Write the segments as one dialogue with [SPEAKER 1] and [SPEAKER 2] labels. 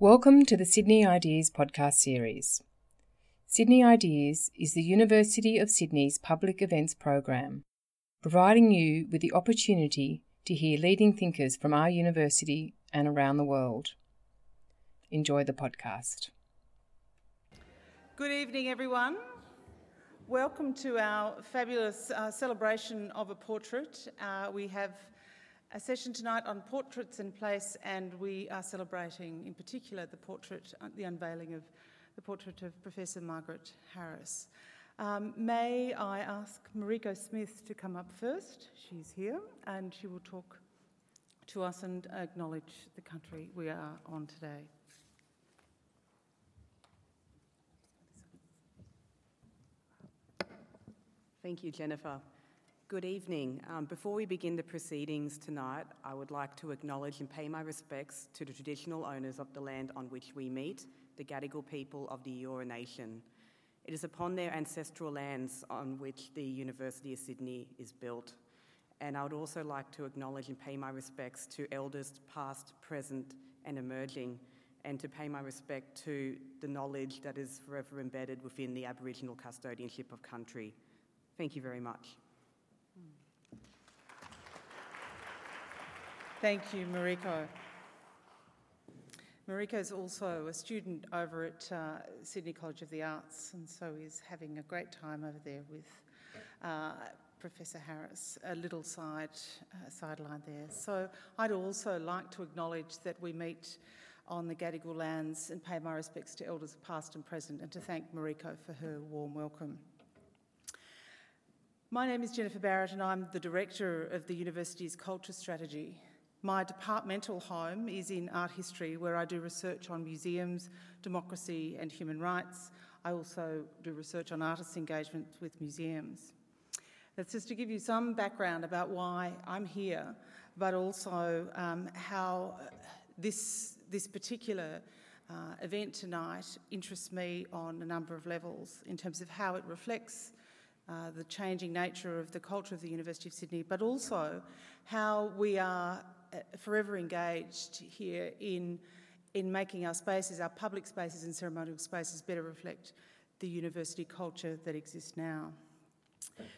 [SPEAKER 1] Welcome to the Sydney Ideas podcast series. Sydney Ideas is the University of Sydney's public events program, providing you with the opportunity to hear leading thinkers from our university and around the world. Enjoy the podcast.
[SPEAKER 2] Good evening, everyone. Welcome to our fabulous uh, celebration of a portrait. Uh, we have a session tonight on portraits in place, and we are celebrating, in particular, the portrait, uh, the unveiling of the portrait of Professor Margaret Harris. Um, may I ask Mariko Smith to come up first? She's here, and she will talk to us and acknowledge the country we are on today.
[SPEAKER 3] Thank you, Jennifer. Good evening. Um, before we begin the proceedings tonight, I would like to acknowledge and pay my respects to the traditional owners of the land on which we meet, the Gadigal people of the Eora Nation. It is upon their ancestral lands on which the University of Sydney is built. And I would also like to acknowledge and pay my respects to elders past, present, and emerging, and to pay my respect to the knowledge that is forever embedded within the Aboriginal custodianship of country. Thank you very much.
[SPEAKER 2] Thank you, Mariko. Mariko is also a student over at uh, Sydney College of the Arts, and so is having a great time over there with uh, Professor Harris, a little side uh, sideline there. So I'd also like to acknowledge that we meet on the Gadigal lands and pay my respects to elders past and present, and to thank Mariko for her warm welcome. My name is Jennifer Barrett, and I'm the Director of the University's Culture Strategy. My departmental home is in art history, where I do research on museums, democracy, and human rights. I also do research on artists' engagement with museums. That's just to give you some background about why I'm here, but also um, how this, this particular uh, event tonight interests me on a number of levels in terms of how it reflects uh, the changing nature of the culture of the University of Sydney, but also how we are uh, forever engaged here in, in making our spaces, our public spaces and ceremonial spaces, better reflect the university culture that exists now.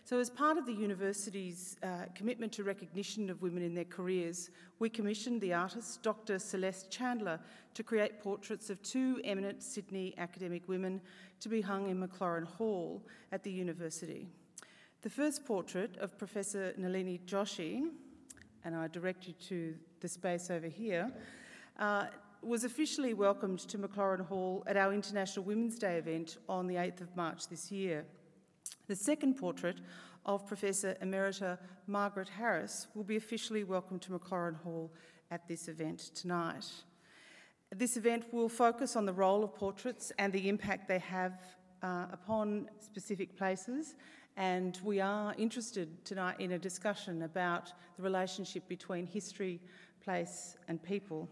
[SPEAKER 2] So, as part of the university's uh, commitment to recognition of women in their careers, we commissioned the artist Dr. Celeste Chandler to create portraits of two eminent Sydney academic women to be hung in Maclaurin Hall at the university. The first portrait of Professor Nalini Joshi and I direct you to the space over here, uh, was officially welcomed to Maclaurin Hall at our International Women's Day event on the 8th of March this year. The second portrait of Professor Emerita Margaret Harris will be officially welcomed to Maclaurin Hall at this event tonight. This event will focus on the role of portraits and the impact they have uh, upon specific places and we are interested tonight in a discussion about the relationship between history, place, and people.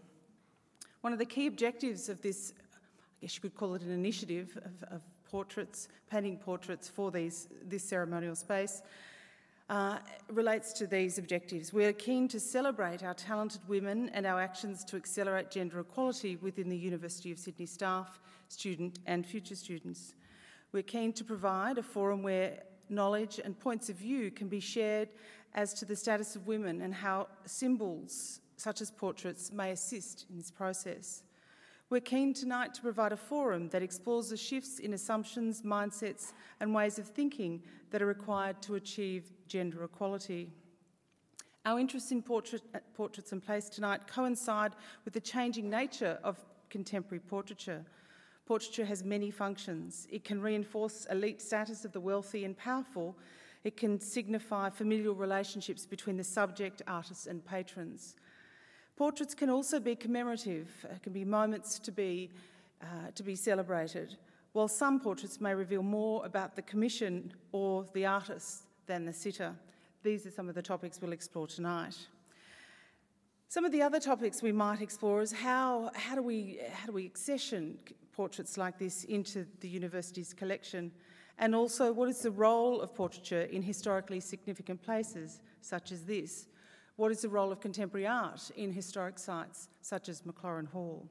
[SPEAKER 2] One of the key objectives of this, I guess you could call it an initiative of, of portraits, painting portraits for these, this ceremonial space, uh, relates to these objectives. We're keen to celebrate our talented women and our actions to accelerate gender equality within the University of Sydney staff, student, and future students. We're keen to provide a forum where knowledge, and points of view can be shared as to the status of women and how symbols, such as portraits, may assist in this process. We're keen tonight to provide a forum that explores the shifts in assumptions, mindsets, and ways of thinking that are required to achieve gender equality. Our interest in portrait, uh, portraits and place tonight coincide with the changing nature of contemporary portraiture. Portraiture has many functions. It can reinforce elite status of the wealthy and powerful. It can signify familial relationships between the subject, artists, and patrons. Portraits can also be commemorative, it can be moments to be, uh, to be celebrated, while some portraits may reveal more about the commission or the artist than the sitter. These are some of the topics we'll explore tonight. Some of the other topics we might explore is how, how, do, we, how do we accession portraits like this into the university's collection? And also, what is the role of portraiture in historically significant places such as this? What is the role of contemporary art in historic sites such as Maclaurin Hall?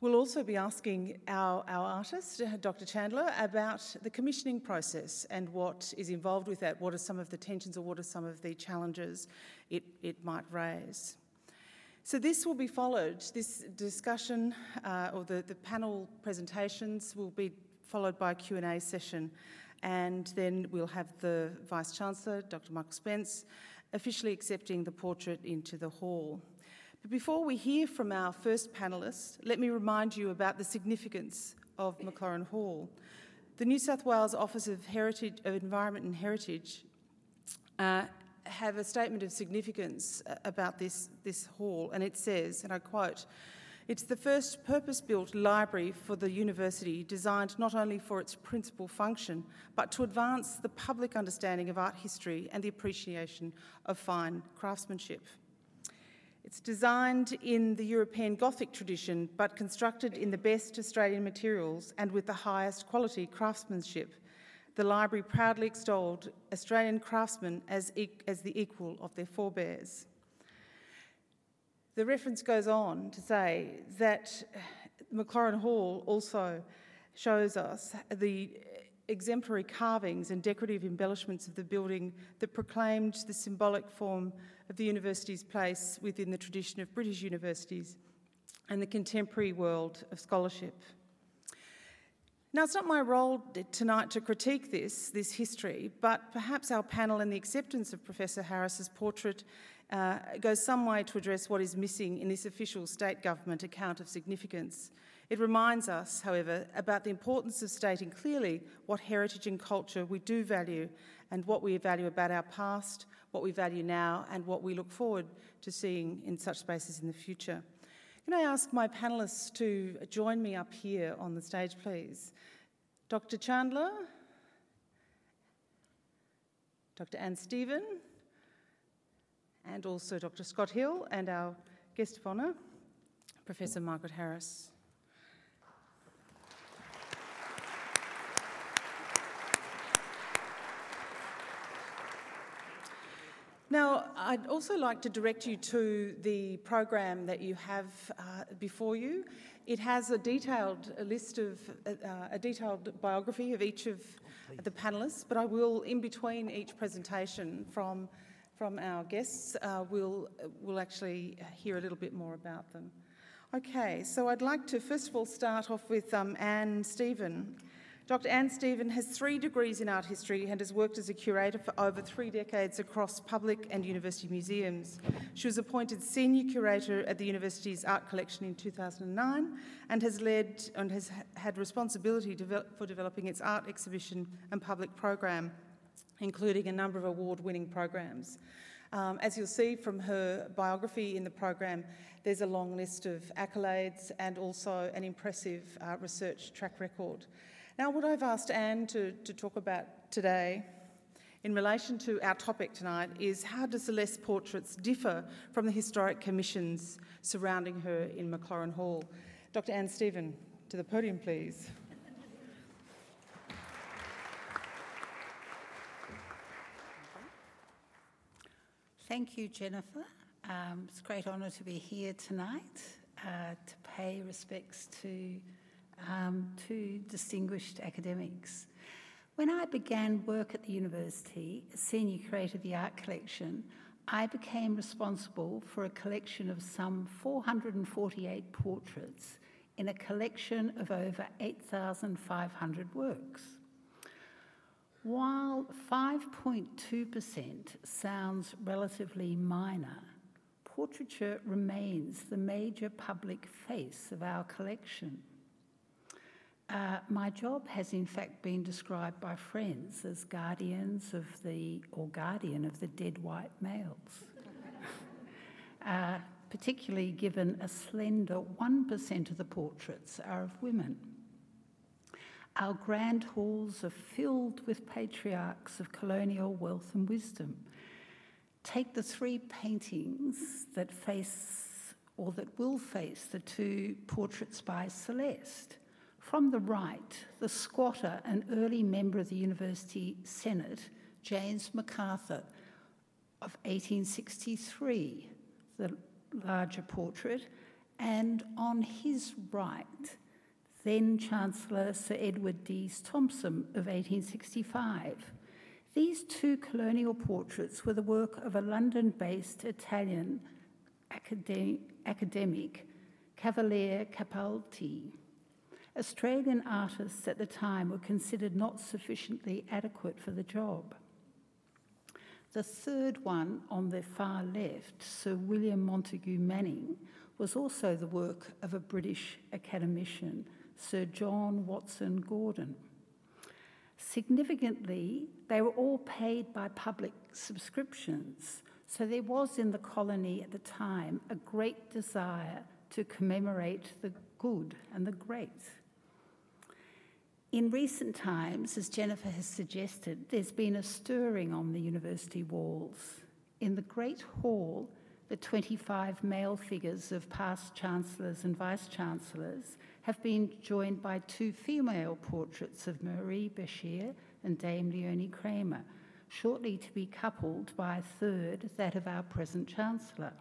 [SPEAKER 2] We'll also be asking our, our artist, uh, Dr. Chandler, about the commissioning process and what is involved with that. What are some of the tensions or what are some of the challenges it, it might raise? So this will be followed, this discussion uh, or the, the panel presentations will be followed by a Q&A session and then we'll have the Vice-Chancellor, Dr Michael Spence, officially accepting the portrait into the hall. But before we hear from our first panellist, let me remind you about the significance of Maclaurin Hall. The New South Wales Office of, Heritage, of Environment and Heritage uh, have a statement of significance uh, about this, this hall, and it says, and I quote, it's the first purpose built library for the university designed not only for its principal function, but to advance the public understanding of art history and the appreciation of fine craftsmanship. It's designed in the European Gothic tradition, but constructed in the best Australian materials and with the highest quality craftsmanship. The library proudly extolled Australian craftsmen as, e- as the equal of their forebears. The reference goes on to say that Maclaurin Hall also shows us the exemplary carvings and decorative embellishments of the building that proclaimed the symbolic form of the university's place within the tradition of British universities and the contemporary world of scholarship. Now, it's not my role tonight to critique this, this history, but perhaps our panel and the acceptance of Professor Harris's portrait uh, goes some way to address what is missing in this official state government account of significance. It reminds us, however, about the importance of stating clearly what heritage and culture we do value and what we value about our past, what we value now, and what we look forward to seeing in such spaces in the future. Can I ask my panellists to join me up here on the stage, please? Dr. Chandler, Dr. Ann Stephen, and also Dr. Scott Hill, and our guest of honour, Professor Margaret Harris. Now, I'd also like to direct you to the program that you have uh, before you. It has a detailed a list of uh, a detailed biography of each of the panelists, but I will, in between each presentation from from our guests, uh, we'll we'll actually hear a little bit more about them. Okay, so I'd like to first of all start off with um, Ann Stephen. Dr. Ann Stephen has three degrees in art history and has worked as a curator for over three decades across public and university museums. She was appointed senior curator at the university's art collection in 2009 and has led and has had responsibility for developing its art exhibition and public program, including a number of award winning programs. Um, as you'll see from her biography in the program, there's a long list of accolades and also an impressive uh, research track record. Now, what I've asked Ann to, to talk about today in relation to our topic tonight is how do Celeste portraits differ from the historic commissions surrounding her in Maclaurin Hall? Dr. Ann Stephen, to the podium, please.
[SPEAKER 4] Thank you, Jennifer. Um, it's a great honour to be here tonight uh, to pay respects to um, two distinguished academics. When I began work at the university as senior curator of the art collection, I became responsible for a collection of some 448 portraits in a collection of over 8,500 works. While 5.2% sounds relatively minor, portraiture remains the major public face of our collection. Uh, my job has in fact been described by friends as guardians of the, or guardian of the dead white males. uh, particularly given a slender 1% of the portraits are of women. Our grand halls are filled with patriarchs of colonial wealth and wisdom. Take the three paintings that face, or that will face, the two portraits by Celeste. From the right, the squatter and early member of the University Senate, James MacArthur, of 1863, the larger portrait, and on his right, then Chancellor Sir Edward Deas Thomson of 1865. These two colonial portraits were the work of a London based Italian academic, Cavalier Capalti. Australian artists at the time were considered not sufficiently adequate for the job. The third one on the far left, Sir William Montagu Manning, was also the work of a British academician, Sir John Watson Gordon. Significantly, they were all paid by public subscriptions, so there was in the colony at the time a great desire to commemorate the good and the great. In recent times, as Jennifer has suggested, there's been a stirring on the university walls. In the Great Hall, the 25 male figures of past chancellors and vice chancellors have been joined by two female portraits of Marie Bashir and Dame Leonie Kramer, shortly to be coupled by a third, that of our present chancellor.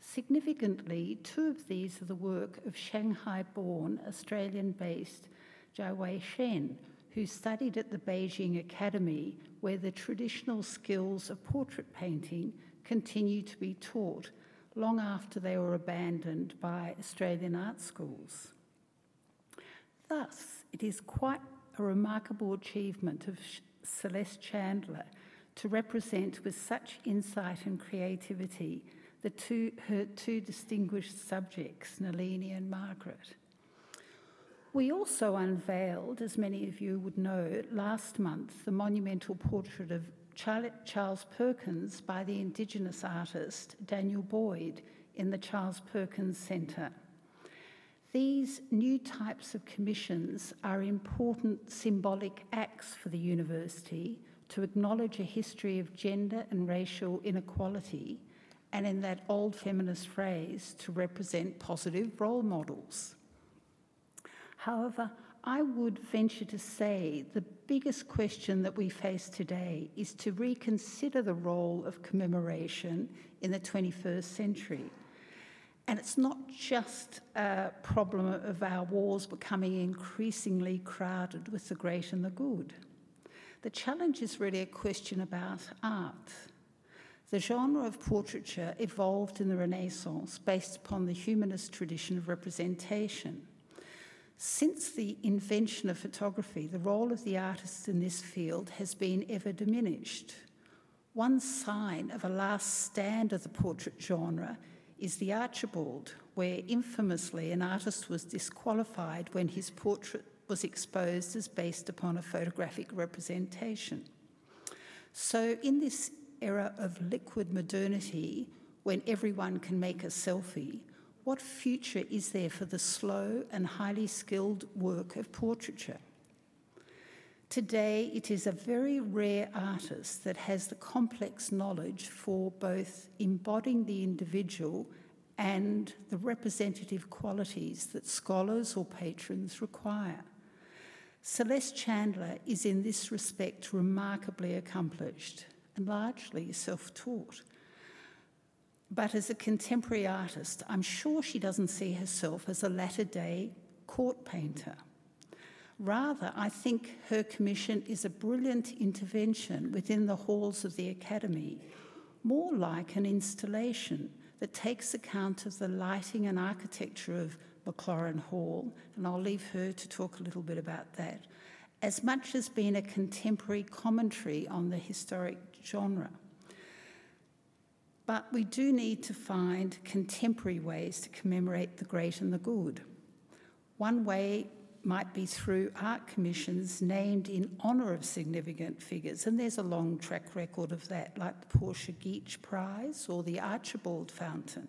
[SPEAKER 4] Significantly, two of these are the work of Shanghai born, Australian based Jia Wei Shen, who studied at the Beijing Academy, where the traditional skills of portrait painting continue to be taught long after they were abandoned by Australian art schools. Thus, it is quite a remarkable achievement of Celeste Chandler to represent with such insight and creativity the two, her two distinguished subjects, Nalini and Margaret. We also unveiled, as many of you would know, last month the monumental portrait of Charles Perkins by the Indigenous artist Daniel Boyd in the Charles Perkins Centre. These new types of commissions are important symbolic acts for the university to acknowledge a history of gender and racial inequality, and in that old feminist phrase, to represent positive role models. However, I would venture to say the biggest question that we face today is to reconsider the role of commemoration in the 21st century. And it's not just a problem of our walls becoming increasingly crowded with the great and the good. The challenge is really a question about art. The genre of portraiture evolved in the Renaissance based upon the humanist tradition of representation. Since the invention of photography, the role of the artist in this field has been ever diminished. One sign of a last stand of the portrait genre is the Archibald, where infamously an artist was disqualified when his portrait was exposed as based upon a photographic representation. So, in this era of liquid modernity, when everyone can make a selfie, what future is there for the slow and highly skilled work of portraiture? Today, it is a very rare artist that has the complex knowledge for both embodying the individual and the representative qualities that scholars or patrons require. Celeste Chandler is in this respect remarkably accomplished and largely self taught. But as a contemporary artist, I'm sure she doesn't see herself as a latter day court painter. Rather, I think her commission is a brilliant intervention within the halls of the Academy, more like an installation that takes account of the lighting and architecture of Maclaurin Hall, and I'll leave her to talk a little bit about that, as much as being a contemporary commentary on the historic genre. But we do need to find contemporary ways to commemorate the great and the good. One way might be through art commissions named in honour of significant figures, and there's a long track record of that, like the Portia Geach Prize or the Archibald Fountain.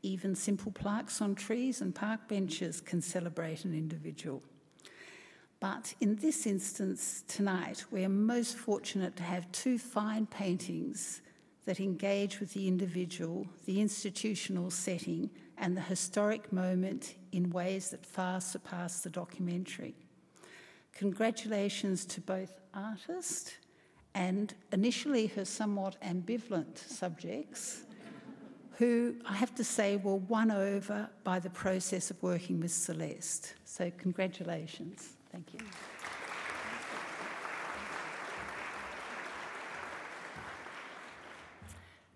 [SPEAKER 4] Even simple plaques on trees and park benches can celebrate an individual. But in this instance tonight, we're most fortunate to have two fine paintings that engage with the individual, the institutional setting, and the historic moment in ways that far surpass the documentary. Congratulations to both artist and initially her somewhat ambivalent subjects who I have to say were won over by the process of working with Celeste. So, congratulations. Thank you.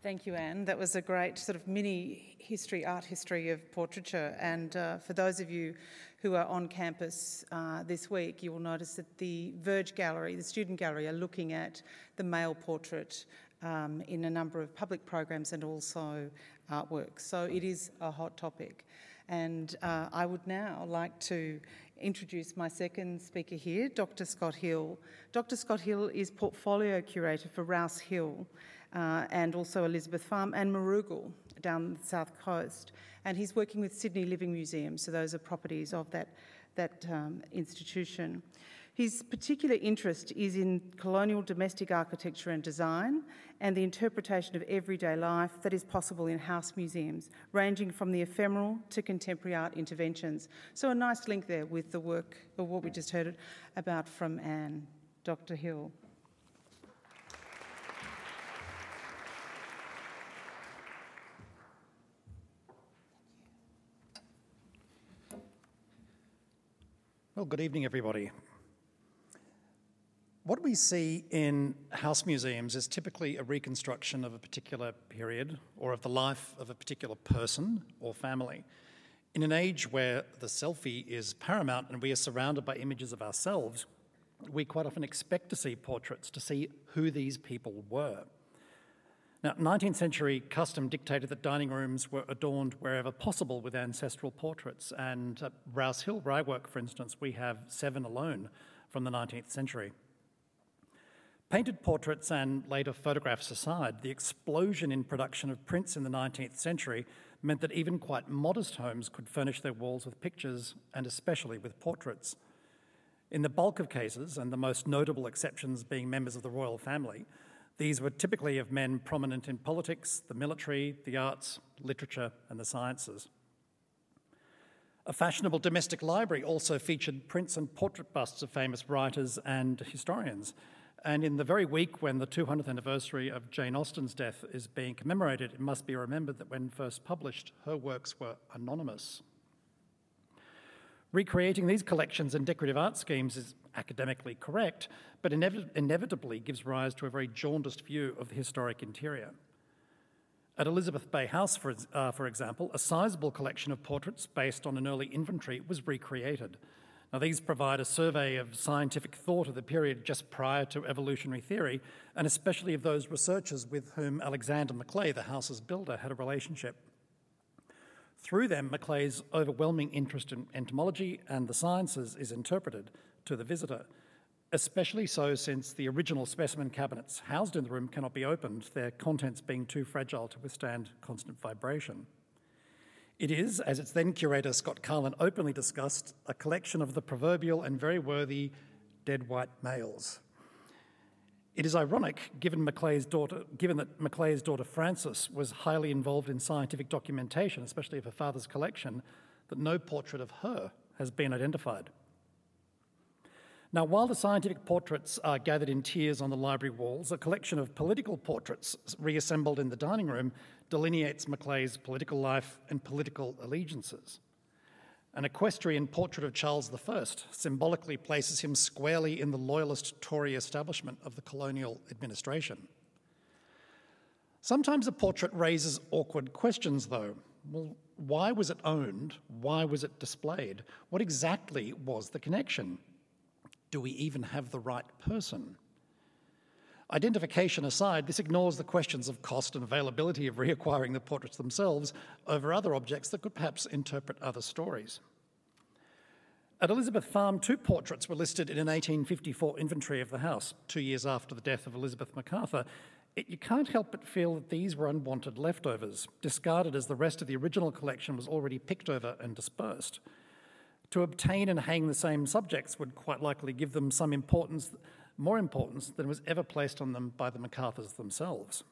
[SPEAKER 2] Thank you, Ann. That was a great sort of mini history, art history of portraiture. And uh, for those of you who are on campus uh, this week, you will notice that the Verge Gallery, the student gallery, are looking at the male portrait um, in a number of public programs and also artwork. So it is a hot topic. And uh, I would now like to introduce my second speaker here, Dr. Scott Hill. Dr. Scott Hill is portfolio curator for Rouse Hill uh, and also Elizabeth Farm and Meroogal down the south coast. And he's working with Sydney Living Museum, so those are properties of that, that um, institution. His particular interest is in colonial domestic architecture and design and the interpretation of everyday life that is possible in house museums, ranging from the ephemeral to contemporary art interventions. So, a nice link there with the work of what we just heard about from Ann, Dr. Hill.
[SPEAKER 5] Well, good evening, everybody. What we see in house museums is typically a reconstruction of a particular period or of the life of a particular person or family. In an age where the selfie is paramount and we are surrounded by images of ourselves, we quite often expect to see portraits to see who these people were. Now, 19th century custom dictated that dining rooms were adorned wherever possible with ancestral portraits. And at Rouse Hill, where I work, for instance, we have seven alone from the 19th century. Painted portraits and later photographs aside, the explosion in production of prints in the 19th century meant that even quite modest homes could furnish their walls with pictures and especially with portraits. In the bulk of cases, and the most notable exceptions being members of the royal family, these were typically of men prominent in politics, the military, the arts, literature, and the sciences. A fashionable domestic library also featured prints and portrait busts of famous writers and historians. And in the very week when the 200th anniversary of Jane Austen's death is being commemorated, it must be remembered that when first published, her works were anonymous. Recreating these collections and decorative art schemes is academically correct, but inevitably gives rise to a very jaundiced view of the historic interior. At Elizabeth Bay House, for, uh, for example, a sizable collection of portraits based on an early inventory was recreated. Now, these provide a survey of scientific thought of the period just prior to evolutionary theory, and especially of those researchers with whom Alexander Macleay, the house's builder, had a relationship. Through them, Macleay's overwhelming interest in entomology and the sciences is interpreted to the visitor, especially so since the original specimen cabinets housed in the room cannot be opened, their contents being too fragile to withstand constant vibration. It is, as its then curator Scott Carlin openly discussed, a collection of the proverbial and very worthy dead white males. It is ironic, given, daughter, given that Macleay's daughter Frances was highly involved in scientific documentation, especially of her father's collection, that no portrait of her has been identified. Now, while the scientific portraits are gathered in tiers on the library walls, a collection of political portraits reassembled in the dining room delineates Macleay's political life and political allegiances. An equestrian portrait of Charles I symbolically places him squarely in the loyalist Tory establishment of the colonial administration. Sometimes a portrait raises awkward questions, though. Well, why was it owned? Why was it displayed? What exactly was the connection? Do we even have the right person? Identification aside, this ignores the questions of cost and availability of reacquiring the portraits themselves over other objects that could perhaps interpret other stories. At Elizabeth Farm, two portraits were listed in an 1854 inventory of the house, two years after the death of Elizabeth MacArthur. It, you can't help but feel that these were unwanted leftovers, discarded as the rest of the original collection was already picked over and dispersed. To obtain and hang the same subjects would quite likely give them some importance more importance than was ever placed on them by the MacArthurs themselves.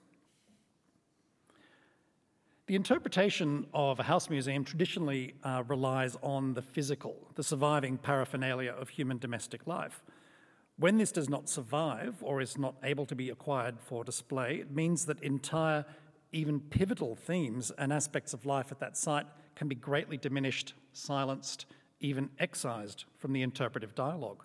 [SPEAKER 5] The interpretation of a house museum traditionally uh, relies on the physical, the surviving paraphernalia of human domestic life. When this does not survive or is not able to be acquired for display, it means that entire even pivotal themes and aspects of life at that site can be greatly diminished, silenced, even excised from the interpretive dialogue.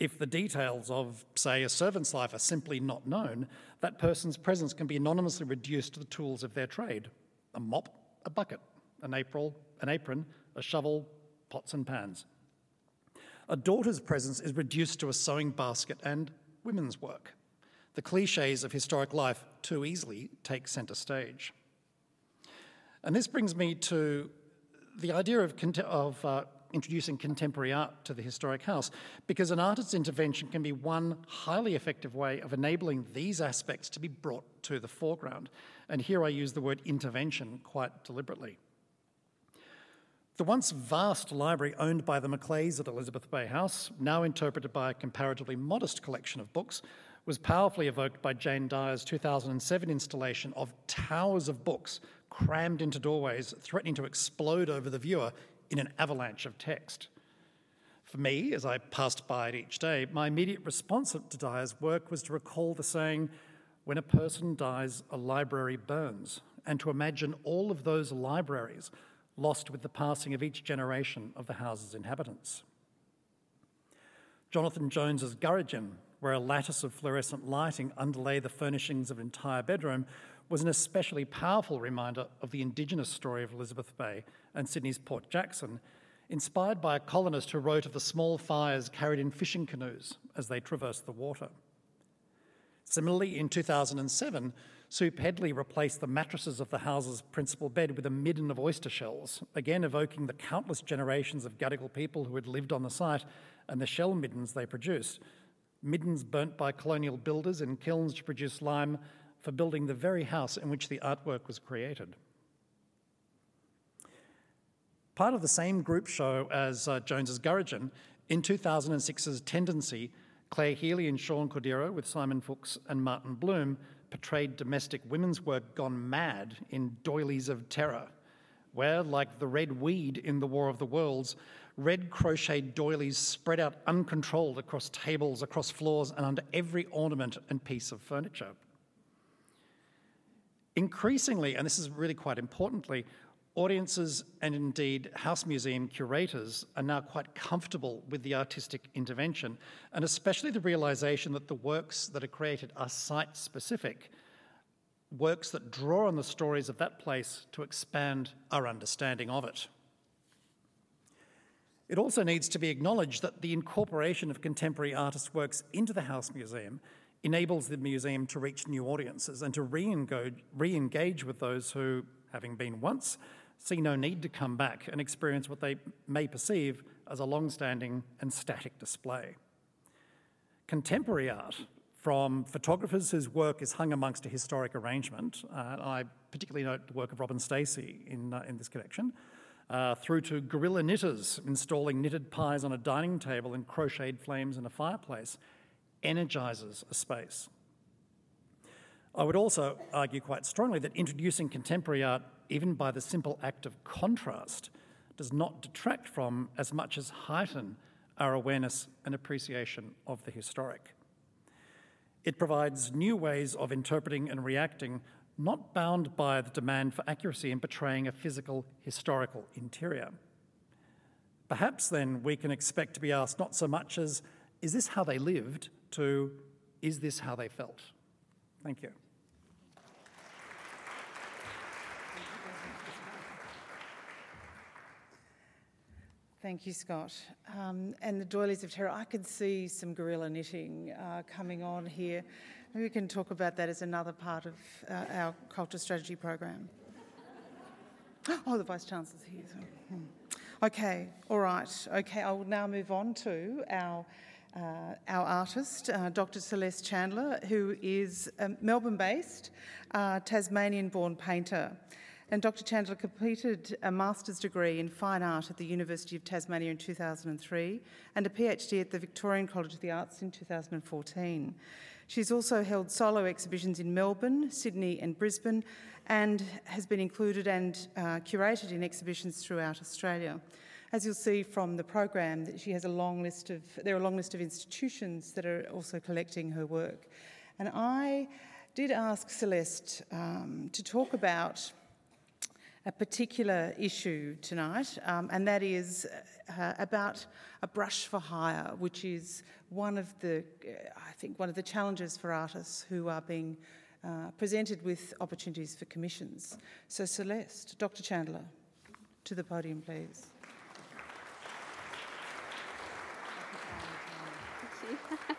[SPEAKER 5] If the details of, say, a servant's life are simply not known, that person's presence can be anonymously reduced to the tools of their trade a mop, a bucket, an apron, an apron, a shovel, pots and pans. A daughter's presence is reduced to a sewing basket and women's work. The cliches of historic life too easily take centre stage. And this brings me to the idea of, of uh, introducing contemporary art to the historic house, because an artist's intervention can be one highly effective way of enabling these aspects to be brought to the foreground. And here I use the word intervention quite deliberately. The once vast library owned by the Macleays at Elizabeth Bay House, now interpreted by a comparatively modest collection of books, was powerfully evoked by Jane Dyer's 2007 installation of towers of books crammed into doorways, threatening to explode over the viewer in an avalanche of text. For me, as I passed by it each day, my immediate response to Dyer's work was to recall the saying, when a person dies, a library burns, and to imagine all of those libraries lost with the passing of each generation of the house's inhabitants. Jonathan Jones's Gurrogen, where a lattice of fluorescent lighting underlay the furnishings of an entire bedroom, was an especially powerful reminder of the Indigenous story of Elizabeth Bay and Sydney's Port Jackson, inspired by a colonist who wrote of the small fires carried in fishing canoes as they traversed the water. Similarly, in 2007, Sue Pedley replaced the mattresses of the house's principal bed with a midden of oyster shells, again evoking the countless generations of Gadigal people who had lived on the site and the shell middens they produced. Middens burnt by colonial builders in kilns to produce lime for building the very house in which the artwork was created. Part of the same group show as uh, Jones's Gurrogen, in 2006's Tendency, Claire Healy and Sean Cordeiro, with Simon Fuchs and Martin Bloom, portrayed domestic women's work gone mad in Doilies of Terror, where, like the red weed in the War of the Worlds, red crocheted doilies spread out uncontrolled across tables, across floors, and under every ornament and piece of furniture. Increasingly, and this is really quite importantly, Audiences and indeed House Museum curators are now quite comfortable with the artistic intervention, and especially the realization that the works that are created are site specific, works that draw on the stories of that place to expand our understanding of it. It also needs to be acknowledged that the incorporation of contemporary artists' works into the House Museum enables the museum to reach new audiences and to re engage with those who, having been once, see no need to come back and experience what they may perceive as a long standing and static display. Contemporary art from photographers whose work is hung amongst a historic arrangement, uh, I particularly note the work of Robyn Stacey in, uh, in this collection, uh, through to guerrilla knitters installing knitted pies on a dining table and crocheted flames in a fireplace, energises a space. I would also argue quite strongly that introducing contemporary art even by the simple act of contrast, does not detract from as much as heighten our awareness and appreciation of the historic. It provides new ways of interpreting and reacting, not bound by the demand for accuracy in portraying a physical, historical interior. Perhaps then we can expect to be asked not so much as, is this how they lived, to, is this how they felt? Thank you.
[SPEAKER 2] Thank you, Scott. Um, and the doilies of terror, I could see some guerrilla knitting uh, coming on here. Maybe we can talk about that as another part of uh, our culture strategy program. Oh, the Vice Chancellor's here. So, hmm. Okay, all right. Okay, I will now move on to our, uh, our artist, uh, Dr. Celeste Chandler, who is a Melbourne based, uh, Tasmanian born painter and Dr. Chandler completed a master's degree in fine art at the University of Tasmania in 2003 and a PhD at the Victorian College of the Arts in 2014. She's also held solo exhibitions in Melbourne, Sydney, and Brisbane, and has been included and uh, curated in exhibitions throughout Australia. As you'll see from the program, that she has a long list of there are a long list of institutions that are also collecting her work. And I did ask Celeste um, to talk about a particular issue tonight, um, and that is uh, about a brush for hire, which is one of the, uh, I think, one of the challenges for artists who are being uh, presented with opportunities for commissions. So, Celeste, Dr. Chandler, to the podium, please.
[SPEAKER 6] Thank you.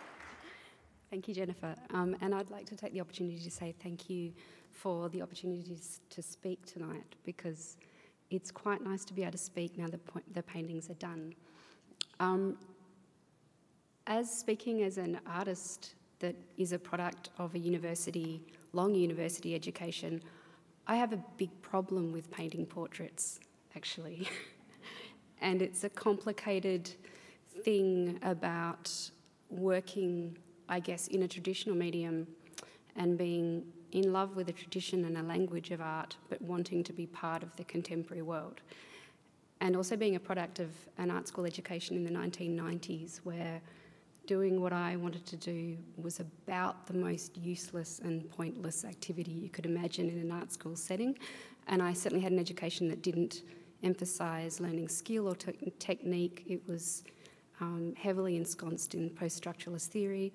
[SPEAKER 6] Thank you, Jennifer. Um, and I'd like to take the opportunity to say thank you for the opportunities to speak tonight because it's quite nice to be able to speak now that the paintings are done. Um, as speaking as an artist that is a product of a university, long university education, I have a big problem with painting portraits, actually. and it's a complicated thing about working, I guess, in a traditional medium and being in love with a tradition and a language of art, but wanting to be part of the contemporary world. And also being a product of an art school education in the 1990s, where doing what I wanted to do was about the most useless and pointless activity you could imagine in an art school setting. And I certainly had an education that didn't emphasise learning skill or te- technique, it was um, heavily ensconced in post structuralist theory.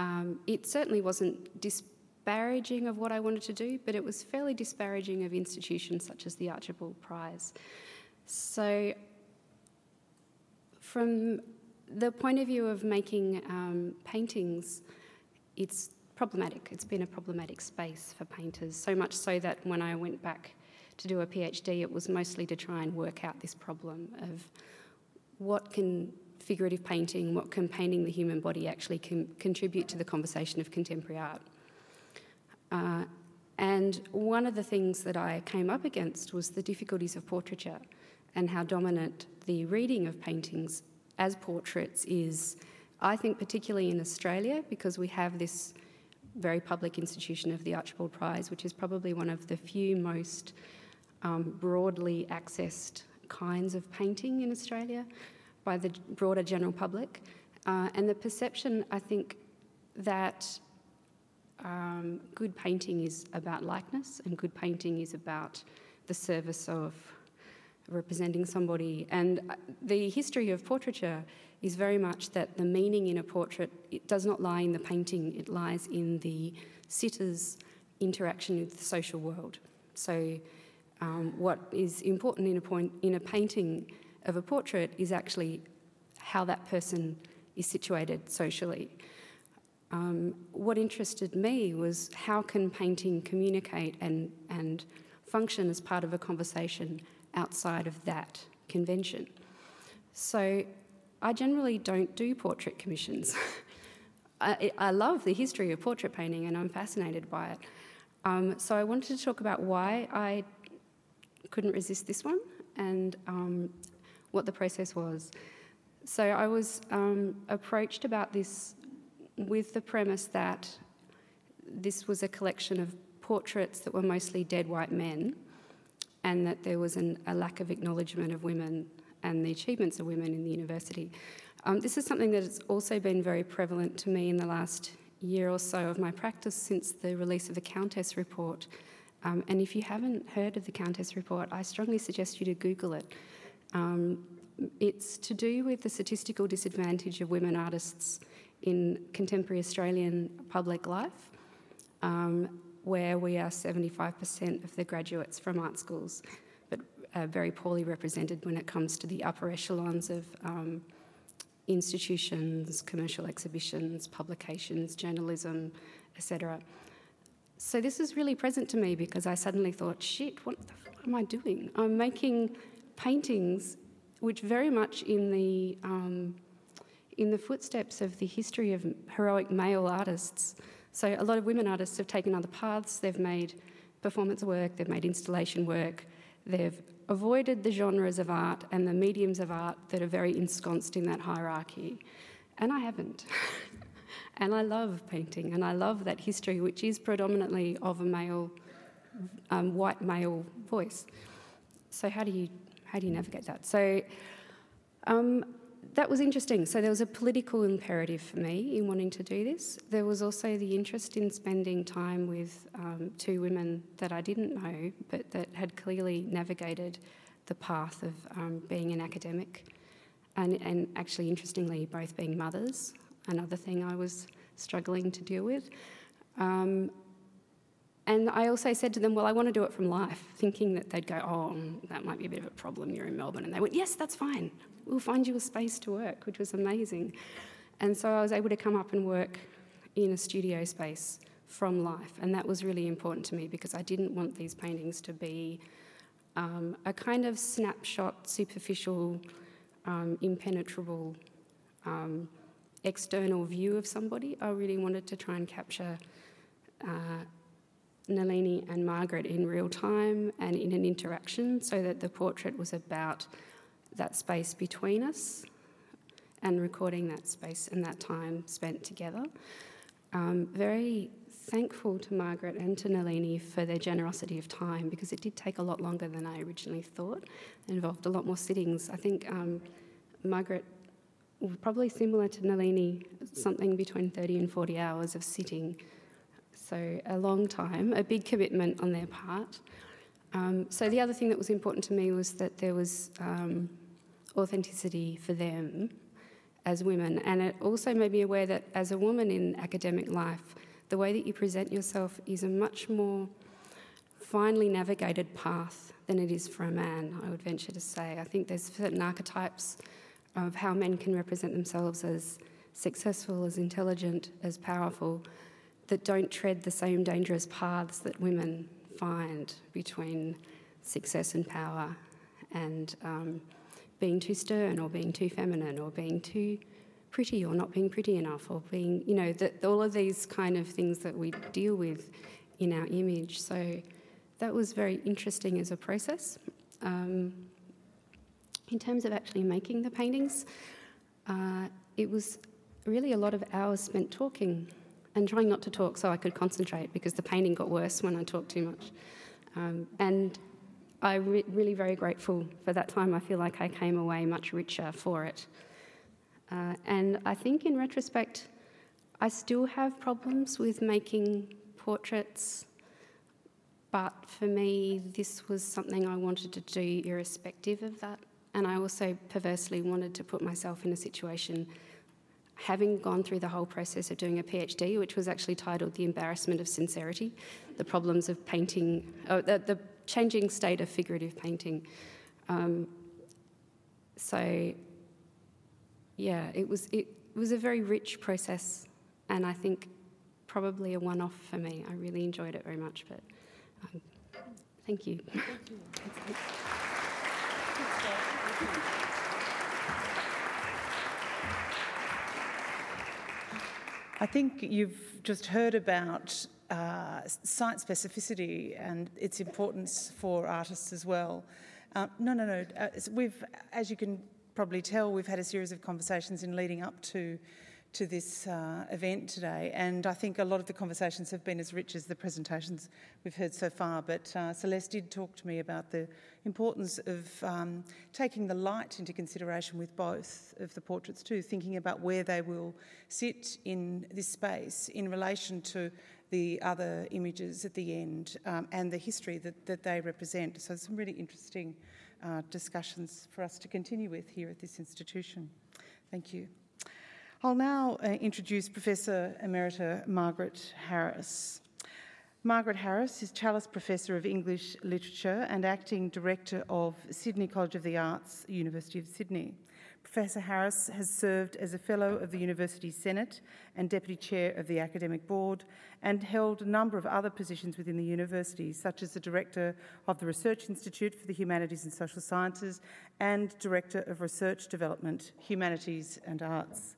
[SPEAKER 6] Um, it certainly wasn't disparaging of what I wanted to do, but it was fairly disparaging of institutions such as the Archibald Prize. So, from the point of view of making um, paintings, it's problematic. It's been a problematic space for painters, so much so that when I went back to do a PhD, it was mostly to try and work out this problem of what can figurative painting, what can painting the human body actually contribute to the conversation of contemporary art. Uh, and one of the things that I came up against was the difficulties of portraiture and how dominant the reading of paintings as portraits is, I think, particularly in Australia, because we have this very public institution of the Archibald Prize, which is probably one of the few most um, broadly accessed kinds of painting in Australia by the broader general public. Uh, and the perception, I think, that um, good painting is about likeness, and good painting is about the service of representing somebody. And uh, the history of portraiture is very much that the meaning in a portrait it does not lie in the painting; it lies in the sitter's interaction with the social world. So, um, what is important in a point in a painting of a portrait is actually how that person is situated socially. Um, what interested me was how can painting communicate and, and function as part of a conversation outside of that convention. So I generally don't do portrait commissions. I, I, love the history of portrait painting and I'm fascinated by it. Um, so I wanted to talk about why I couldn't resist this one and um, what the process was. So I was um, approached about this with the premise that this was a collection of portraits that were mostly dead white men, and that there was an, a lack of acknowledgement of women and the achievements of women in the university. Um, this is something that has also been very prevalent to me in the last year or so of my practice since the release of the Countess report. Um, and if you haven't heard of the Countess report, I strongly suggest you to Google it. Um, it's to do with the statistical disadvantage of women artists in contemporary Australian public life, um, where we are 75% of the graduates from art schools, but uh, very poorly represented when it comes to the upper echelons of um, institutions, commercial exhibitions, publications, journalism, etc. So this is really present to me because I suddenly thought, shit, what the fuck am I doing? I'm making paintings which very much in the um, in the footsteps of the history of heroic male artists. So a lot of women artists have taken other paths. They've made performance work, they've made installation work, they've avoided the genres of art and the mediums of art that are very ensconced in that hierarchy. And I haven't. and I love painting and I love that history, which is predominantly of a male, um, white male voice. So how do you how do you navigate that? So um, that was interesting. So there was a political imperative for me in wanting to do this. There was also the interest in spending time with um, two women that I didn't know, but that had clearly navigated the path of um, being an academic, and, and actually, interestingly, both being mothers. Another thing I was struggling to deal with. Um, and I also said to them, Well, I want to do it from life, thinking that they'd go, Oh, that might be a bit of a problem. You're in Melbourne. And they went, Yes, that's fine we'll find you a space to work, which was amazing. And so I was able to come up and work in a studio space from life, and that was really important to me because I didn't want these paintings to be um, a kind of snapshot, superficial, um, impenetrable, um, external view of somebody. I really wanted to try and capture uh, Nalini and Margaret in real time and in an interaction so that the portrait was about that space between us and recording that space and that time spent together. Um, very thankful to Margaret and to Nalini for their generosity of time because it did take a lot longer than I originally thought. It involved a lot more sittings. I think um, Margaret, probably similar to Nalini, something between 30 and 40 hours of sitting. So a long time, a big commitment on their part. Um, so the other thing that was important to me was that there was um, authenticity for them as women. And it also made me aware that as a woman in academic life, the way that you present yourself is a much more finely navigated path than it is for a man, I would venture to say. I think there's certain archetypes of how men can represent themselves as successful, as intelligent, as powerful, that don't tread the same dangerous paths that women find between success and power and um, being too stern or being too feminine or being too pretty or not being pretty enough or being, you know, that all of these kind of things that we deal with in our image. So that was very interesting as a process. Um, in terms of actually making the paintings, uh, it was really a lot of hours spent talking and trying not to talk so I could concentrate because the painting got worse when I talked too much. Um, and I'm re- really very grateful for that time. I feel like I came away much richer for it. Uh, and I think in retrospect, I still have problems with making portraits, but for me, this was something I wanted to do irrespective of that. And I also perversely wanted to put myself in a situation, having gone through the whole process of doing a PhD, which was actually titled The Embarrassment of Sincerity The Problems of Painting, oh, the, the changing state of figurative painting. Um, so, yeah, it was, it was a very rich process, and I think probably a one off for me. I really enjoyed it very much, but um, thank you. Thank you.
[SPEAKER 2] I think you've just heard about uh, site specificity and its importance for artists as well. Uh, no, no, no. Uh, we've, as you can probably tell, we've had a series of conversations in leading up to to this uh, event today, and I think a lot of the conversations have been as rich as the presentations we've heard so far. But uh, Celeste did talk to me about the importance of um, taking the light into consideration with both of the portraits too, thinking about where they will sit in this space in relation to the other images at the end um, and the history that, that they represent. So, some really interesting uh, discussions for us to continue with here at this institution. Thank you. I'll now uh, introduce Professor Emerita Margaret Harris. Margaret Harris is Challis Professor of English Literature and Acting Director of Sydney College of the Arts, University of Sydney. Professor Harris has served as a Fellow of the University Senate and Deputy Chair of the Academic Board and held a number of other positions within the university, such as the Director of the Research Institute for the Humanities and Social Sciences and Director of Research Development, Humanities and Arts.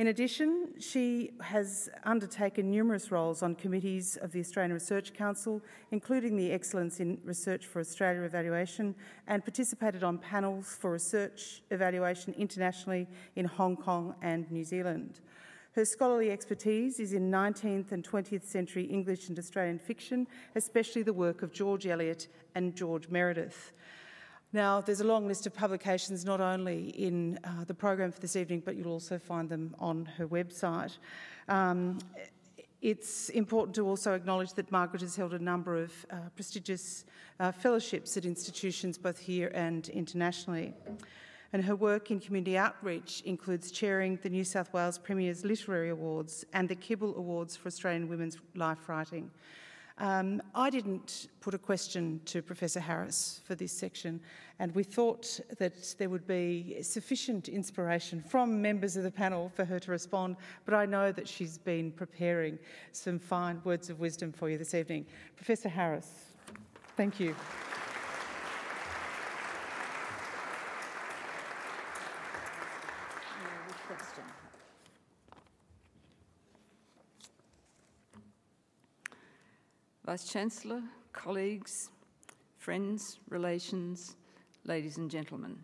[SPEAKER 2] In addition, she has undertaken numerous roles on committees of the Australian Research Council, including the Excellence in Research for Australia evaluation, and participated on panels for research evaluation internationally in Hong Kong and New Zealand. Her scholarly expertise is in 19th and 20th century English and Australian fiction, especially the work of George Eliot and George Meredith. Now, there's a long list of publications not only in uh, the program for this evening, but you'll also find them on her website. Um, it's important to also acknowledge that Margaret has held a number of uh, prestigious uh, fellowships at institutions both here and internationally. And her work in community outreach includes chairing the New South Wales Premier's Literary Awards and the Kibble Awards for Australian Women's Life Writing. Um, I didn't put a question to Professor Harris for this section, and we thought that there would be sufficient inspiration from members of the panel for her to respond, but I know that she's been preparing some fine words of wisdom for you this evening. Professor Harris, thank you.
[SPEAKER 7] Vice-Chancellor, colleagues, friends, relations, ladies and gentlemen.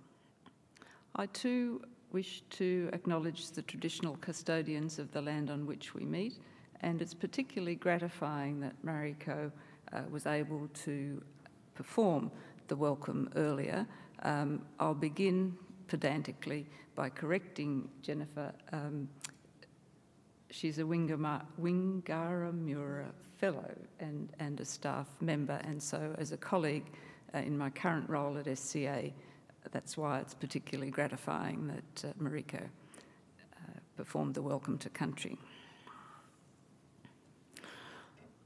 [SPEAKER 7] I too wish to acknowledge the traditional custodians of the land on which we meet, and it's particularly gratifying that Mariko uh, was able to perform the welcome earlier. Um, I'll begin pedantically by correcting Jennifer. Um, she's a Wingara Mura fellow and, and a staff member, and so as a colleague uh, in my current role at SCA, that's why it's particularly gratifying that uh, Mariko uh, performed the Welcome to Country.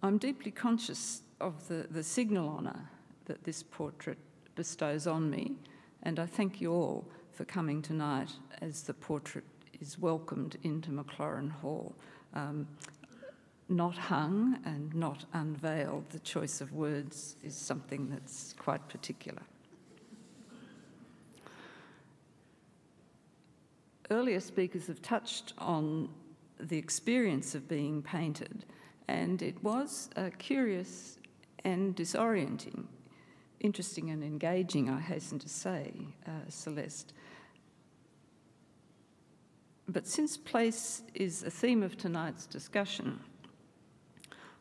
[SPEAKER 7] I'm deeply conscious of the, the signal honour that this portrait bestows on me, and I thank you all for coming tonight as the portrait is welcomed into Maclaurin Hall. Um, not hung and not unveiled, the choice of words is something that's quite particular. Earlier speakers have touched on the experience of being painted, and it was uh, curious and disorienting, interesting and engaging, I hasten to say, uh, Celeste. But since place is a theme of tonight's discussion,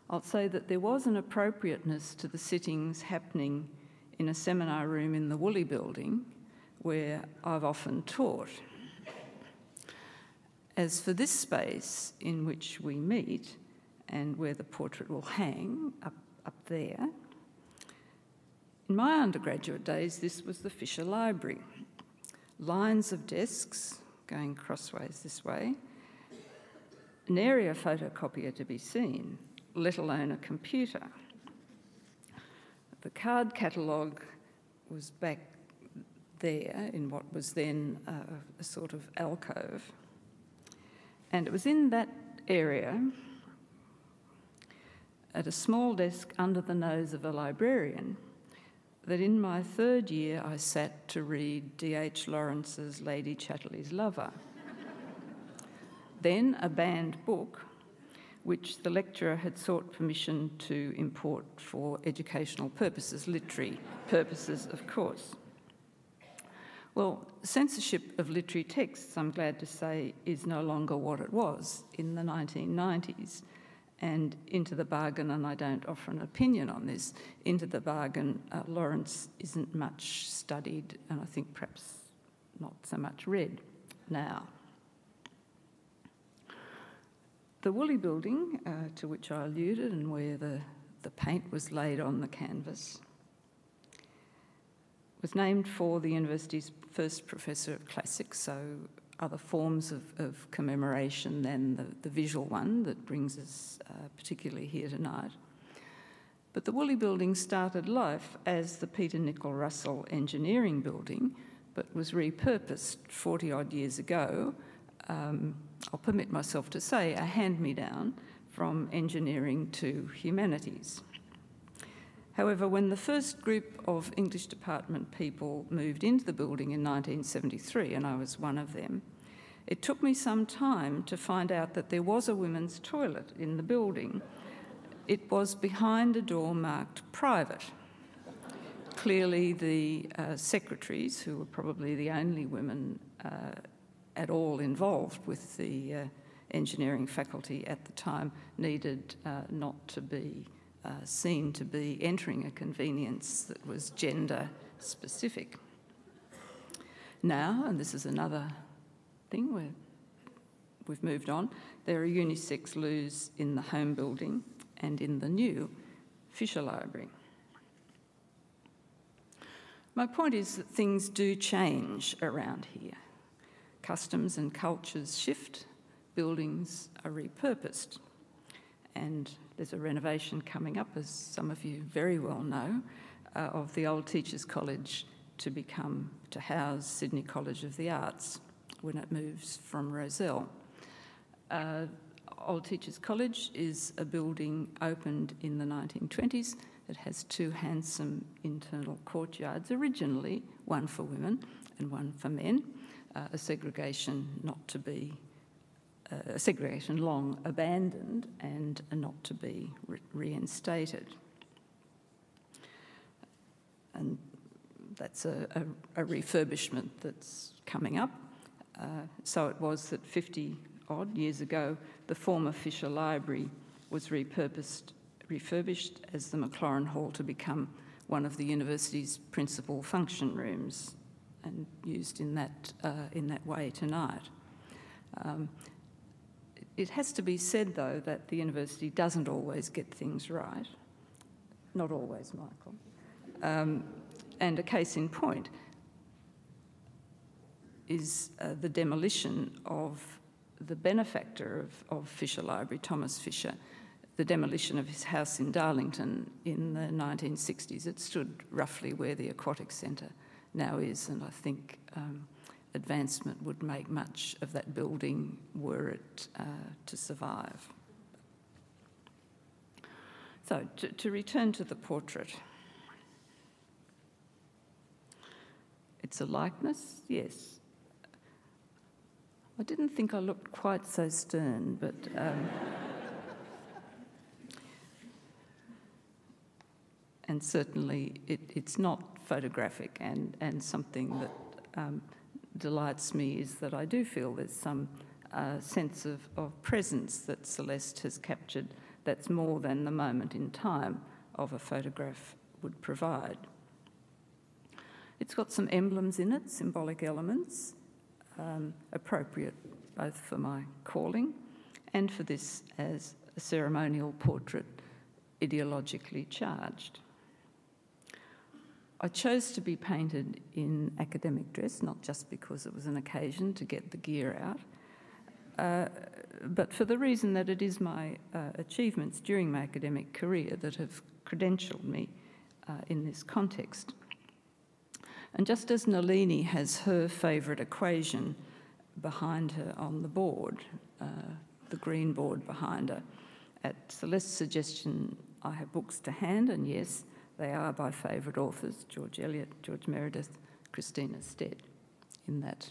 [SPEAKER 7] I'll say that there was an appropriateness to the sittings happening in a seminar room in the Woolley building where I've often taught. As for this space in which we meet and where the portrait will hang up, up there, in my undergraduate days, this was the Fisher Library. Lines of desks going crossways this way, an area photocopier to be seen, let alone a computer. The card catalogue was back there in what was then a, a sort of alcove. And it was in that area, at a small desk under the nose of a librarian, that in my third year I sat to read D.H. Lawrence's Lady Chatterley's Lover. then a banned book which the lecturer had sought permission to import for educational purposes, literary purposes, of course. Well, censorship of literary texts, I'm glad to say, is no longer what it was in the 1990s. And into the bargain, and I don't offer an opinion on this, into the bargain, uh, Lawrence isn't much studied, and I think perhaps not so much read now. The Woolley building, uh, to which I alluded, and where the, the paint was laid on the canvas, was named for the university's first professor of classics, so other forms of, of commemoration than the, the, visual one that brings us uh, particularly here tonight. But the Woolley building started life as the Peter Nicol Russell Engineering Building, but was repurposed 40 odd years ago um, I'll permit myself to say, a hand me down from engineering to humanities. However, when the first group of English department people moved into the building in 1973, and I was one of them, it took me some time to find out that there was a women's toilet in the building. It was behind a door marked private. Clearly, the uh, secretaries, who were probably the only women uh, at all involved with the uh, engineering faculty at the time needed uh, not to be uh, seen to be entering a convenience that was gender specific. Now, and this is another thing where we've moved on, there are unisex loos in the home building and in the new Fisher Library. My point is that things do change around here. Customs and cultures shift, buildings are repurposed, and there's a renovation coming up, as some of you very well know, uh, of the old Teachers College to become, to house Sydney College of the Arts when it moves from Rozelle. Uh, Old Teachers College is a building opened in the 1920s. It has two handsome internal courtyards, originally one for women and one for men, uh, a segregation not to be, uh, segregation long abandoned and not to be re- reinstated. And that's a, a, a refurbishment that's coming up. Uh, so it was that 50 odd years ago, the former Fisher Library was repurposed, refurbished as the Maclaurin Hall to become one of the university's principal function rooms and used in that, uh, in that way tonight. Um, it has to be said, though, that the university doesn't always get things right. Not always, Michael. Um, and a case in point is uh, the demolition of the benefactor of, of Fisher Library, Thomas Fisher, the demolition of his house in Darlington in the 1960s. It stood roughly where the Aquatic Centre now is, and I think um, advancement would make much of that building were it uh, to survive. So, to, to return to the portrait. It's a likeness, yes. I didn't think I looked quite so stern, but. Um, and certainly it, it's not photographic, and, and something that um, delights me is that I do feel there's some uh, sense of, of presence that Celeste has captured that's more than the moment in time of a photograph would provide. It's got some emblems in it, symbolic elements, um, appropriate both for my calling and for this as a ceremonial portrait ideologically charged. I chose to be painted in academic dress, not just because it was an occasion to get the gear out, uh, but for the reason that it is my uh, achievements during my academic career that have credentialed me uh, in this context. And just as Nalini has her favourite equation behind her on the board, uh, the green board behind her, at Celeste's suggestion, I have books to hand, and yes, they are by favourite authors George Eliot, George Meredith, Christina Stead, in that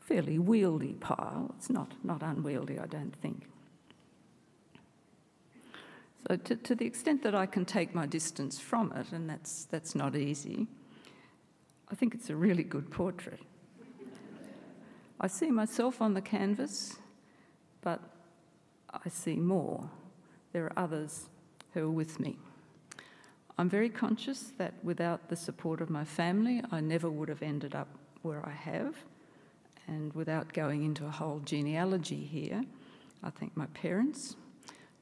[SPEAKER 7] fairly wieldy pile. It's not, not unwieldy, I don't think. So, to, to the extent that I can take my distance from it, and that's, that's not easy, I think it's a really good portrait. I see myself on the canvas, but I see more. There are others who are with me. I'm very conscious that without the support of my family, I never would have ended up where I have. And without going into a whole genealogy here, I think my parents,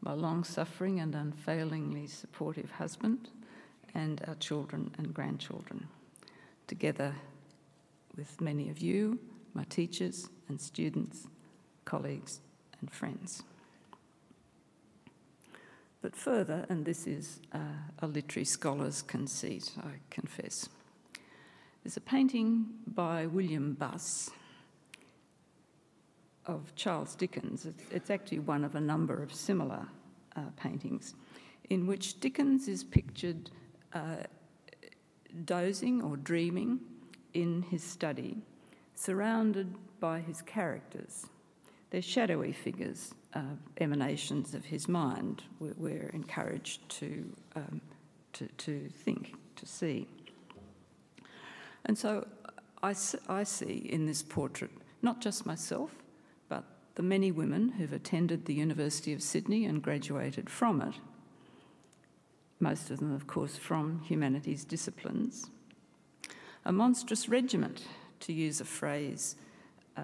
[SPEAKER 7] my long suffering and unfailingly supportive husband, and our children and grandchildren, together with many of you, my teachers and students, colleagues, and friends. But further, and this is uh, a literary scholar's conceit, I confess, there's a painting by William Buss of Charles Dickens. It's, actually one of a number of similar uh, paintings in which Dickens is pictured uh, dozing or dreaming in his study, surrounded by his characters. They're shadowy figures, uh, emanations of his mind. We're, we're encouraged to, um, to, to think, to see. And so I, I see in this portrait not just myself, but the many women who've attended the University of Sydney and graduated from it, most of them, of course, from humanities disciplines, a monstrous regiment, to use a phrase uh,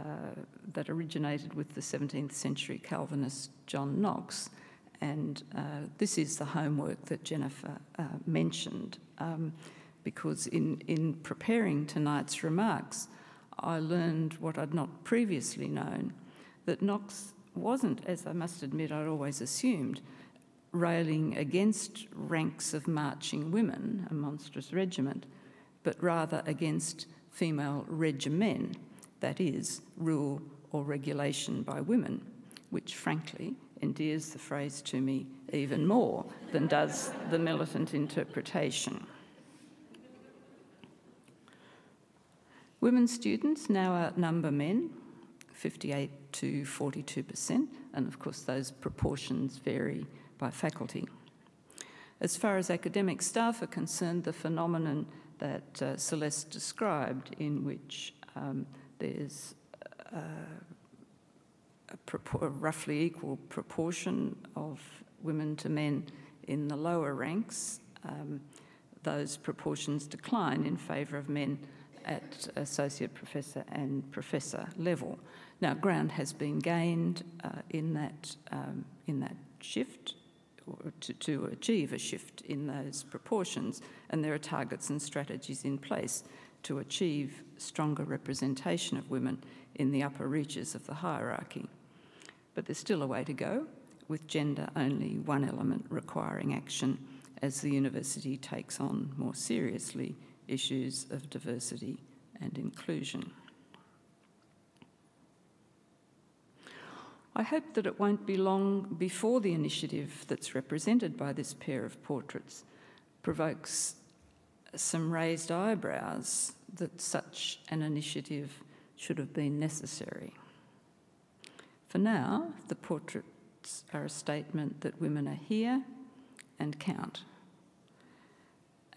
[SPEAKER 7] that originated with the 17th century Calvinist John Knox. And uh, this is the homework that Jennifer uh, mentioned, um, because in, in preparing tonight's remarks, I learned what I'd not previously known that Knox wasn't, as I must admit I'd always assumed, railing against ranks of marching women, a monstrous regiment, but rather against female regimen, that is, rule or regulation by women, which frankly endears the phrase to me even more than does the militant interpretation. Women students now outnumber men, 58 to 42%, and of course those proportions vary by faculty. As far as academic staff are concerned, the phenomenon that uh, Celeste described, in which um, there's uh, a, a, roughly equal proportion of women to men in the lower ranks, um, those proportions decline in favour of men at associate professor and professor level. Now, ground has been gained uh, in that um, in that shift to, to achieve a shift in those proportions, and there are targets and strategies in place to achieve stronger representation of women in the upper reaches of the hierarchy. But there's still a way to go, with gender only one element requiring action as the university takes on more seriously issues of diversity and inclusion. I hope that it won't be long before the initiative that's represented by this pair of portraits provokes some raised eyebrows that such an initiative should have been necessary. For now, the portraits are a statement that women are here and count.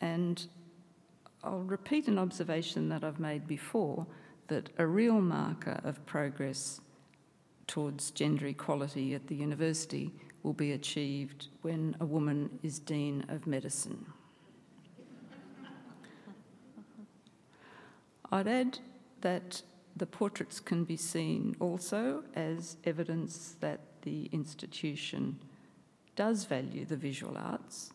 [SPEAKER 7] And I'll repeat an observation that I've made before that a real marker of progress towards gender equality at the university will be achieved when a woman is Dean of Medicine. I'd add that the portraits can be seen also as evidence that the institution does value the visual arts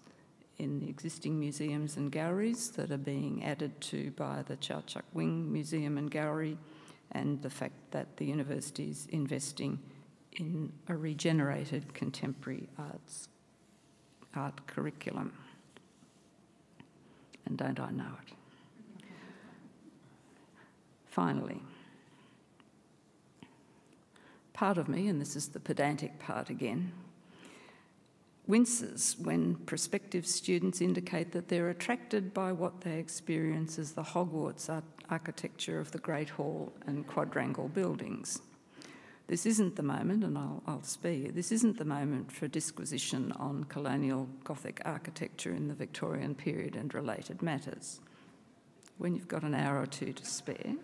[SPEAKER 7] in the existing museums and galleries that are being added to by the Chau Chak Wing Museum and Gallery and the fact that the university is investing in a regenerated contemporary arts art curriculum. And don't I know it? Finally, part of me, and this is the pedantic part again, winces when prospective students indicate that they're attracted by what they experience as the Hogwarts architecture of the Great Hall and quadrangle buildings. This isn't the moment, and I'll, I'll this isn't the moment for disquisition on colonial Gothic architecture in the Victorian period and related matters. When you've got an hour or two to spare,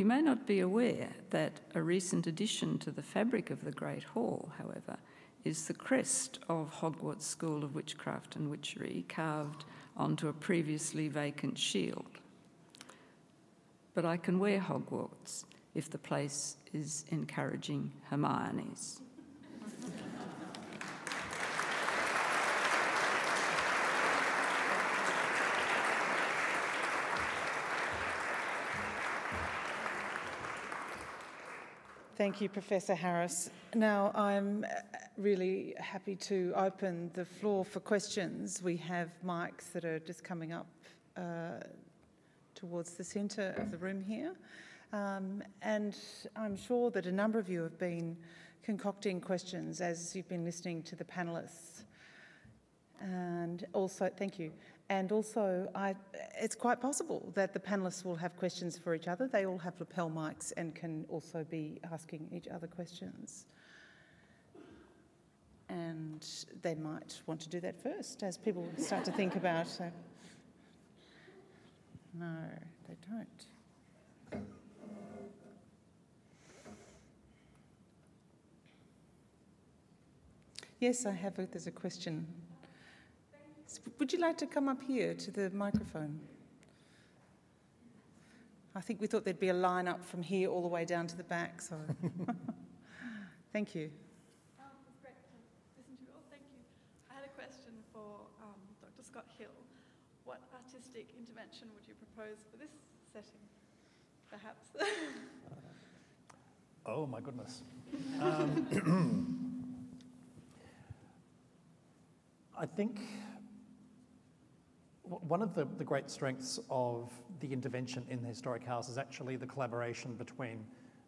[SPEAKER 7] you may not be aware that a recent addition to the fabric of the Great Hall, however, is the crest of Hogwarts School of Witchcraft and Witchery carved onto a previously vacant shield. But I can wear Hogwarts if the place is encouraging Hermione's.
[SPEAKER 2] Thank you, Professor Harris. Now, I'm really happy to open the floor for questions. We have mics that are just coming up uh, towards the centre of the room here. Um, and I'm sure that a number of you have been concocting questions as you've been listening to the panellists. And also, thank you. And also, I, it's quite possible that the panellists will have questions for each other. They all have lapel mics and can also be asking each other questions. And they might want to do that first as people start to think about. No, they don't. Yes, I have. A, there's a question Would you like to come up here to the microphone? I think we thought there'd be a line up from here all the way down to the back, so thank you.
[SPEAKER 8] Um, great to listen to you all. Thank you. I had a question for um, Dr. Scott Hill. What artistic intervention would you propose for this setting, perhaps?
[SPEAKER 5] Oh my goodness. Um, I think w- one of the, the great strengths of the intervention in the historic house is actually the collaboration between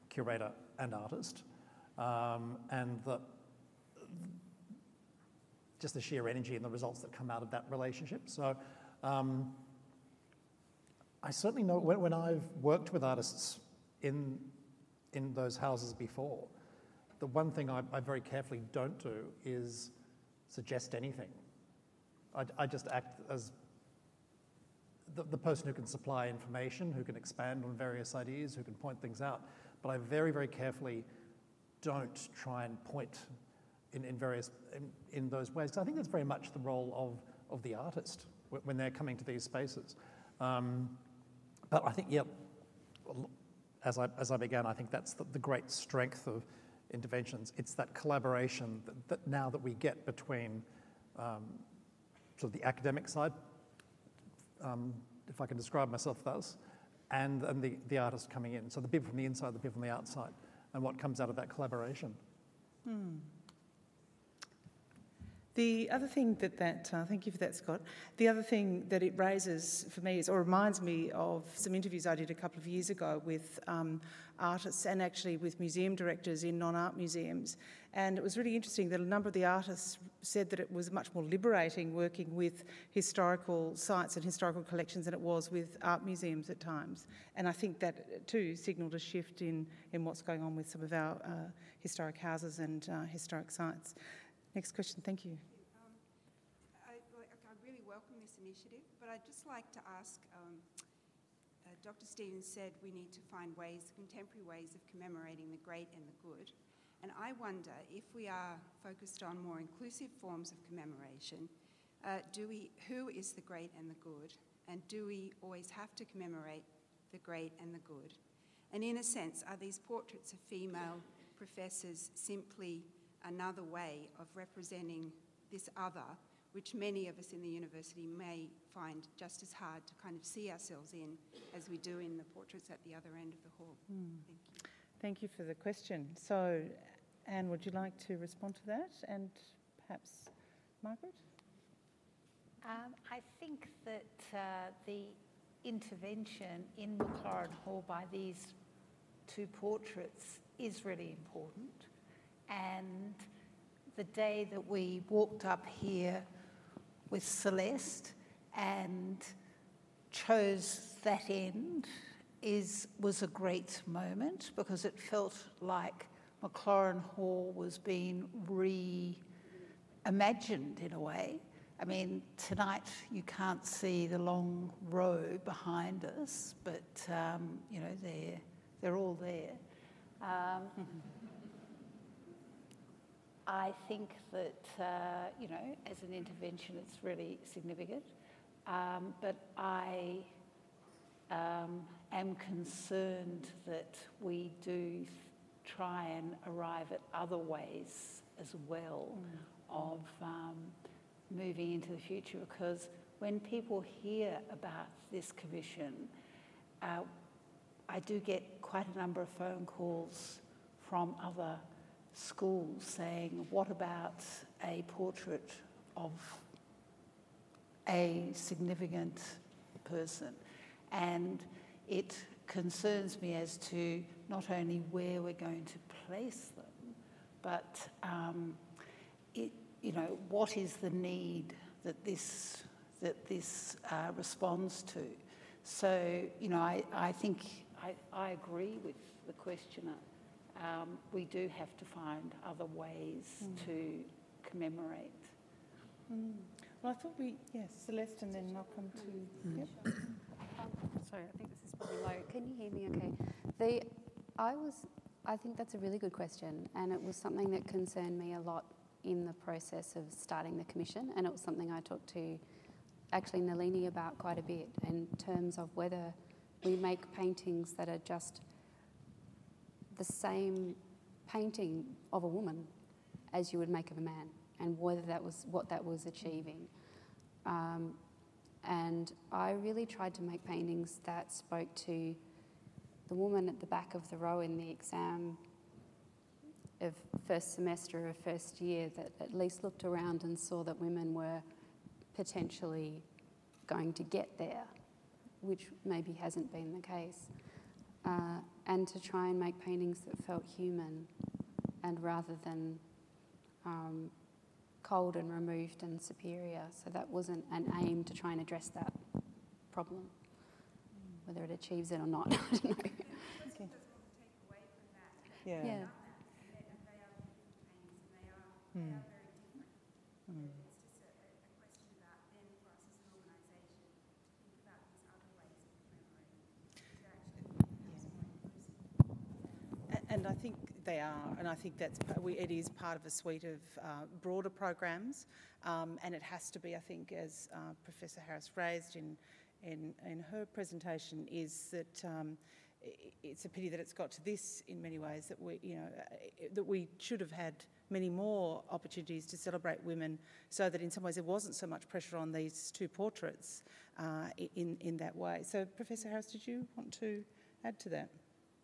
[SPEAKER 5] curator and artist, um, and the, just the sheer energy and the results that come out of that relationship. So, um, I certainly know when, when I've worked with artists in in those houses before, the one thing I, I very carefully don't do is suggest anything. I, I just act as the, the person who can supply information, who can expand on various ideas, who can point things out. But I very, very carefully don't try and point in, in various in, in those ways. 'Cause I think that's very much the role of, of the artist wh- when they're coming to these spaces. Um, but I think, yeah, as I, as I began, I think that's the, the great strength of interventions. It's that collaboration that, that now that we get between um, sort of the academic side, um, if I can describe myself thus, and, and the, the artist coming in. So the people from the inside, the people from the outside, and what comes out of that collaboration.
[SPEAKER 2] The other thing that that, uh, thank you for that, Scott. The other thing that it raises for me is, or reminds me of some interviews I did a couple of years ago with um, artists and actually with museum directors in non-art museums. And it was really interesting that a number of the artists said that it was much more liberating working with historical sites and historical collections than it was with art museums at times. And I think that too signalled a shift in, in what's going on with some of our uh, historic houses and uh, historic sites. Next question, thank you.
[SPEAKER 9] Um, I, I really welcome this initiative, but I'd just like to ask um, uh, Dr. Stevens said we need to find ways, contemporary ways of commemorating the great and the good. And I wonder if we are focused on more inclusive forms of commemoration, uh, do we, who is the great and the good? And do we always have to commemorate the great and the good? And in a sense, are these portraits of female professors simply another way of representing this other, which many of us in the university may find just as hard to kind of see ourselves in as we do in the portraits at the other end of the hall? Thank you.
[SPEAKER 2] Thank you for the question. So, Ann, would you like to respond to that? And perhaps Margaret?
[SPEAKER 4] Um, I think that uh, the intervention in Maclaurin Hall by these two portraits is really important. And the day that we walked up here with Celeste and chose that end is was a great moment because it felt like Maclaurin Hall was being reimagined in a way. I mean, tonight you can't see the long row behind us, but um, you know they're they're all there. Um, I think that uh, you know, as an intervention, it's really significant. Um, but I um, am concerned that we do try and arrive at other ways as well of um, moving into the future because when people hear about this commission, uh, I do get quite a number of phone calls from other schools saying, What about a portrait of a significant person? And it concerns me as to not only where we're going to place them, but um, it, you know, what is the need that this that this uh, responds to? So, you know, I, I think I, I agree with the questioner. Um, we do have to find other ways hmm. to commemorate. Hmm.
[SPEAKER 2] Well, I thought we, yes, Celeste, and then I'll come to. Hmm. Yep.
[SPEAKER 6] Um, sorry, I think this is probably low. Can you hear me okay? The, I was, I think that's a really good question, and it was something that concerned me a lot in the process of starting the commission, and it was something I talked to actually Nalini about quite a bit in terms of whether we make paintings that are just the same painting of a woman as you would make of a man, and whether that was what that was achieving. Um, and I really tried to make paintings that spoke to the woman at the back of the row in the exam of first semester of first year that at least looked around and saw that women were potentially going to get there, which maybe hasn't been the case. Uh, and to try and make paintings that felt human and rather than um, cold and removed and superior. So that wasn't an aim to try and address that problem. Whether it achieves it or not, I don't know. Okay.
[SPEAKER 2] Yeah.
[SPEAKER 6] Yeah.
[SPEAKER 2] Mm.
[SPEAKER 9] Hmm.
[SPEAKER 2] And I think they are, and I think that's it is part of a suite of uh, broader programs, um, and it has to be. I think, as uh, Professor Harris raised in, in in her presentation, is that. Um, it's a pity that it's got to this in many ways that we, you know, that we should have had many more opportunities to celebrate women, so that in some ways there wasn't so much pressure on these two portraits uh, in in that way. So, Professor Harris, did you want to add to that?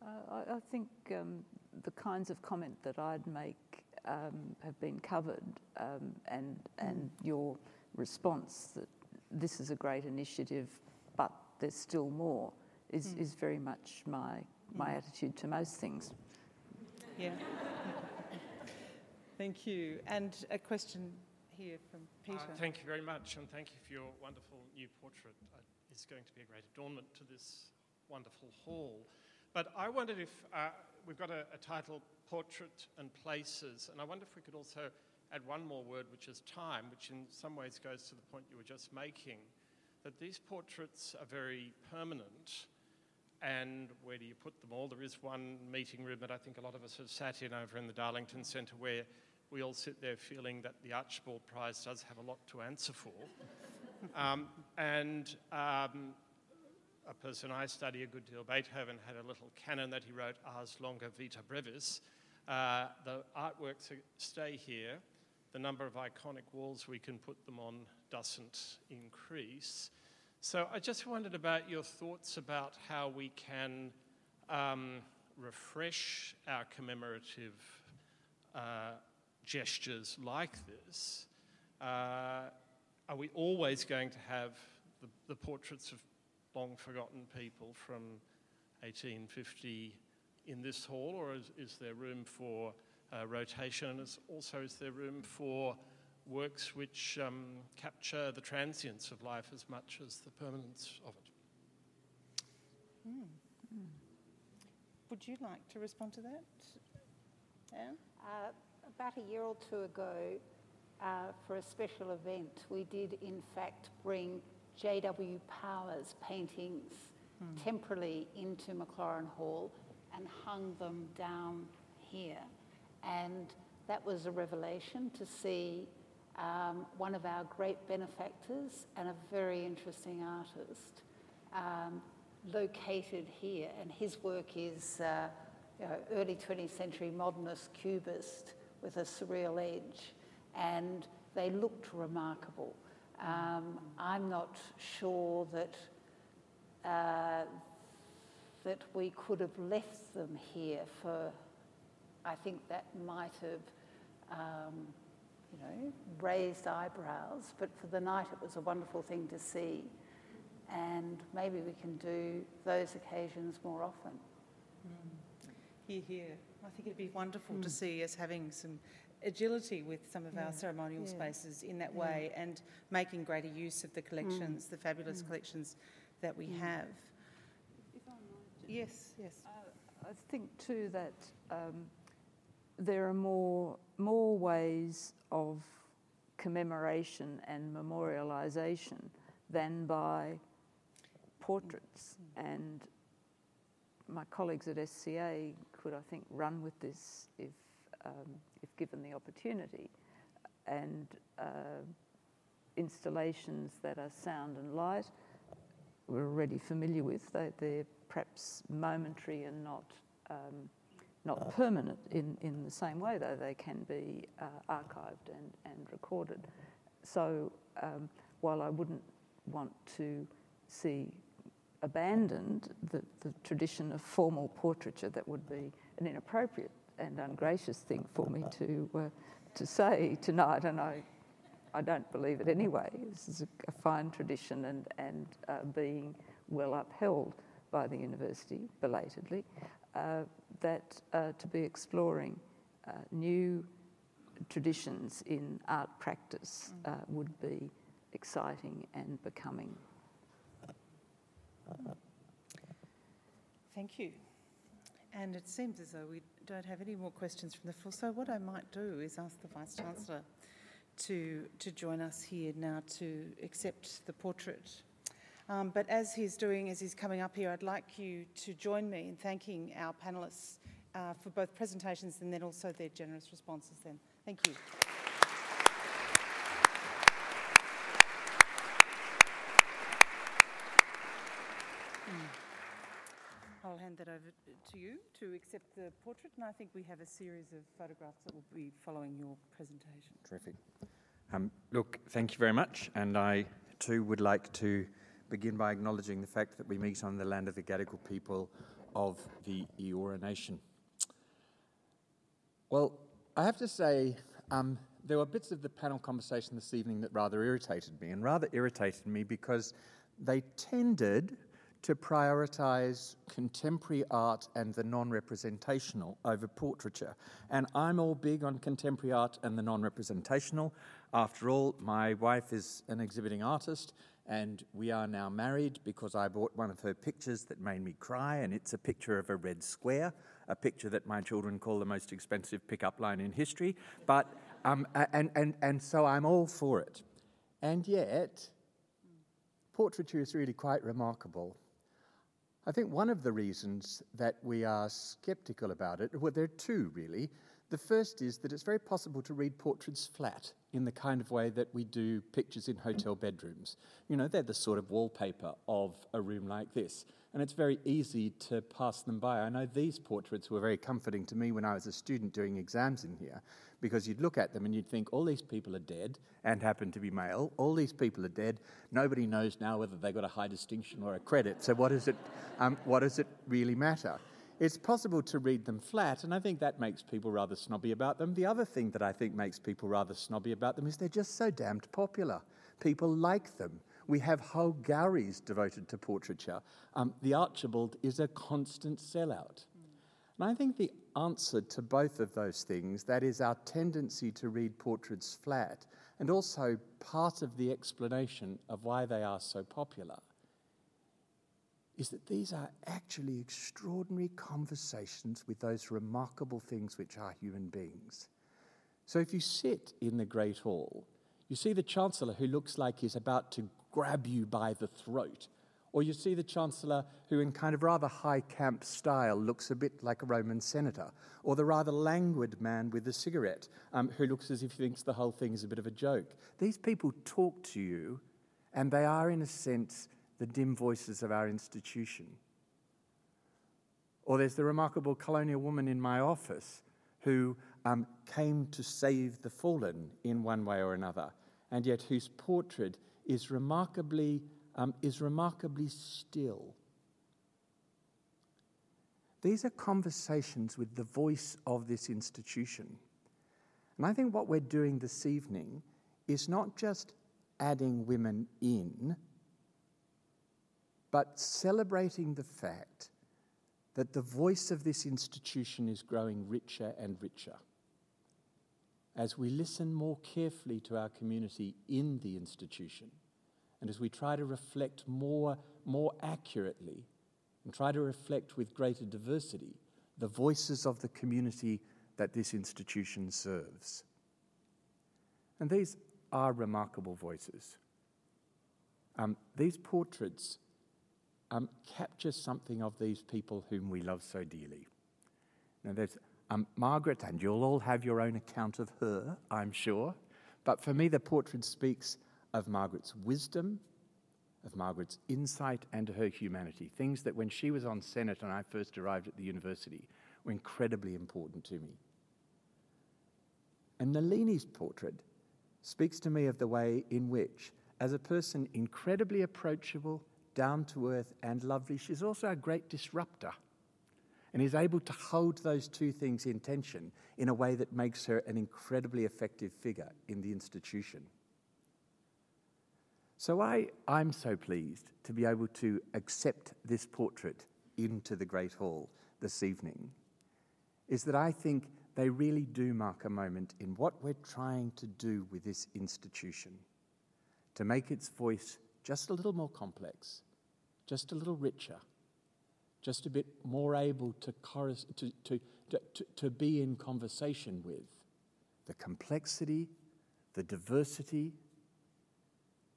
[SPEAKER 7] Uh, I, I, think um, the kinds of comment that I'd make um, have been covered, um, and and your response that this is a great initiative, but there's still more, is mm. is very much my my mm. attitude to most things.
[SPEAKER 2] Yeah. thank you. And a question here from Peter. Uh,
[SPEAKER 10] thank you very much, and thank you for your wonderful new portrait. Uh, it's going to be a great adornment to this wonderful hall. But I wondered if uh, we've got a, a, title, Portrait and Places, and I wonder if we could also add one more word, which is time, which in some ways goes to the point you were just making, that these portraits are very permanent. And where do you put them all? There is one meeting room that I think a lot of us have sat in over in the Darlington Centre where we all sit there feeling that the Archibald Prize does have a lot to answer for. um, and um, a person I study a good deal, Beethoven, had a little canon that he wrote, Ars longa vita brevis. Uh, the artworks stay here. The number of iconic walls we can put them on doesn't increase. So I just wondered about your thoughts about how we can um, refresh our commemorative uh, gestures like this. Uh, are we always going to have the, the portraits of long forgotten people from 1850 in this hall, or is, is there room for uh, rotation? And is, also, is there room for works which um, capture the transience of life as much as the permanence of it?
[SPEAKER 2] Mm. Mm. Would you like to respond to that, Ann?
[SPEAKER 4] Uh, about a year or two ago, uh, for a special event, we did in fact bring J.W. Power's paintings mm. temporarily into Maclaurin Hall and hung them down here. And that was a revelation to see um, one of our great benefactors and a very interesting artist um, located here. And his work is uh, you know, early 20th century modernist cubist with a surreal edge. And they looked remarkable. Um, I'm not sure that uh, that we could have left them here for. I think that might have, um, you know, raised eyebrows. But for the night, it was a wonderful thing to see, and maybe we can do those occasions more often.
[SPEAKER 2] Mm. Here, here. I think it'd be wonderful mm. to see us having some agility with some of yeah. our ceremonial yeah. spaces in that yeah. way and making greater use of the collections, mm. the fabulous mm. collections that we mm. have. Yes, yes.
[SPEAKER 7] Uh, I think too that um, there are more more ways of commemoration and memorialisation than by portraits, mm. and my colleagues at SCA could, I think, run with this if um, if given the opportunity. and uh, installations that are sound and light, we're already familiar with. They, they're perhaps momentary and not, um, not permanent in, in the same way, though they can be uh, archived and, and recorded. So um, while I wouldn't want to see abandoned the, the tradition of formal portraiture, that would be an inappropriate and ungracious thing for me to, uh, to say tonight, and I, I don't believe it anyway. This is a, a fine tradition and, and uh, being well upheld by the university, belatedly, uh, that uh, to be exploring uh, new traditions in art practice uh, would be exciting and becoming.
[SPEAKER 2] Thank you. And it seems as though we don't have any more questions from the floor. So what I might do is ask the Vice Chancellor to, to join us here now to accept the portrait. Um, but as he's doing, as he's coming up here, I'd like you to join me in thanking our panellists uh, for both presentations and then also their generous responses then. Thank you. I'll hand that over to you to accept the portrait, and I think we have a series of photographs that will be following your presentation.
[SPEAKER 11] Terrific. Um, look, thank you very much, and I too would like to begin by acknowledging the fact that we meet on the land of the Gadigal people of the Eora Nation. Well, I have to say, um, there were bits of the panel conversation this evening that rather irritated me, and rather irritated me because they tended to prioritise contemporary art and the non representational over portraiture. And I'm all big on contemporary art and the non representational. After all, my wife is an exhibiting artist, and we are now married because I bought one of her pictures that made me cry, and it's a picture of a red square, a picture that my children call the most expensive pickup line in history. But, um, and, and, and so I'm all for it. And yet, portraiture is really quite remarkable. I think one of the reasons that we are skeptical about it, well, there are two really. The first is that it's very possible to read portraits flat in the kind of way that we do pictures in hotel bedrooms. You know, they're the sort of wallpaper of a room like this, and it's very easy to pass them by. I know these portraits were very comforting to me when I was a student doing exams in here, because you'd look at them and you'd think, all these people are dead and happen to be male. All these people are dead. Nobody knows now whether they got a high distinction or a credit. So what does it, um, what does it really matter? It's possible to read them flat, and I think that makes people rather snobby about them. The other thing that I think makes people rather snobby about them is they're just so damned popular. People like them. We have whole galleries devoted to portraiture. Um, the Archibald is a constant sellout. And I think the answer to both of those things, that is our tendency to read portraits flat, and also part of the explanation of why they are so popular, is that these are actually extraordinary conversations with those remarkable things which are human beings. So if you sit in the Great Hall, you see the Chancellor who looks like he's about to grab you by the throat or you see the Chancellor who, in kind of rather high camp style, looks a bit like a Roman senator. Or the rather languid man with the cigarette um, who looks as if he thinks the whole thing is a bit of a joke. These people talk to you, and they are, in a sense, the dim voices of our institution. Or there's the remarkable colonial woman in my office who um, came to save the fallen in one way or another, and yet whose portrait is remarkably um, is remarkably still. These are conversations with the voice of this institution. And I think what we're doing this evening is not just adding women in, but celebrating the fact that the voice of this institution is growing richer and richer. As we listen more carefully to our community in the institution, and as we try to reflect more, more accurately and try to reflect with greater diversity the voices of the community that this institution serves. And these are remarkable voices. Um, these portraits um, capture something of these people whom we love so dearly. Now, there's um, Margaret, and you'll all have your own account of her, I'm sure. But for me, the portrait speaks of Margaret's wisdom, of Margaret's insight, and her humanity. Things that when she was on Senate and I first arrived at the university were incredibly important to me. And Nalini's portrait speaks to me of the way in which, as a person incredibly approachable, down to earth, and lovely, she's also a great disruptor and is able to hold those two things in tension in a way that makes her an incredibly effective figure in the institution. So I, I'm so pleased to be able to accept this portrait into the Great Hall this evening, is that I think they really do mark a moment in what we're trying to do with this institution to make its voice just a little more complex, just a little richer just a bit more able to, to, to, to, to be in conversation with the complexity, the diversity,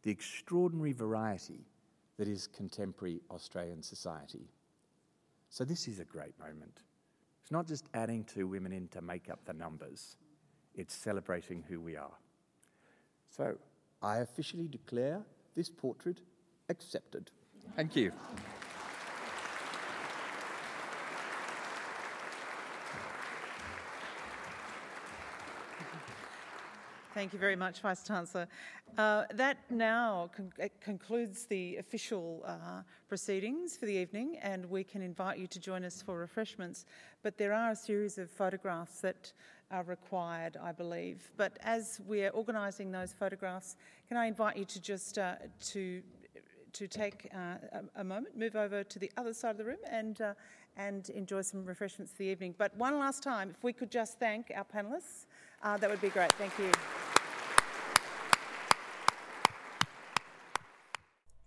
[SPEAKER 11] the extraordinary variety that is contemporary Australian society. So, this is a great moment. It's not just adding two women in to make up the numbers, it's celebrating who we are. So, I officially declare this portrait accepted. Thank you.
[SPEAKER 2] Thank you very much, Vice Chancellor. Uh, that now con- concludes the official uh, proceedings for the evening, and we can invite you to join us for refreshments. But there are a series of photographs that are required, I believe. But as we're organising those photographs, can I invite you to just uh, to to take uh, a, a, moment, move over to the other side of the room, and uh, and enjoy some refreshments the evening. But one last time, if we could just thank our panellists. Uh, that would be great. Thank you.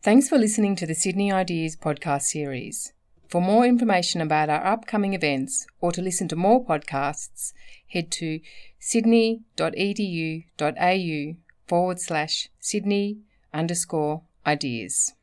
[SPEAKER 1] Thanks for listening to the Sydney Ideas podcast series. For more information about our upcoming events or to listen to more podcasts, head to sydney.edu.au forward slash Sydney underscore ideas.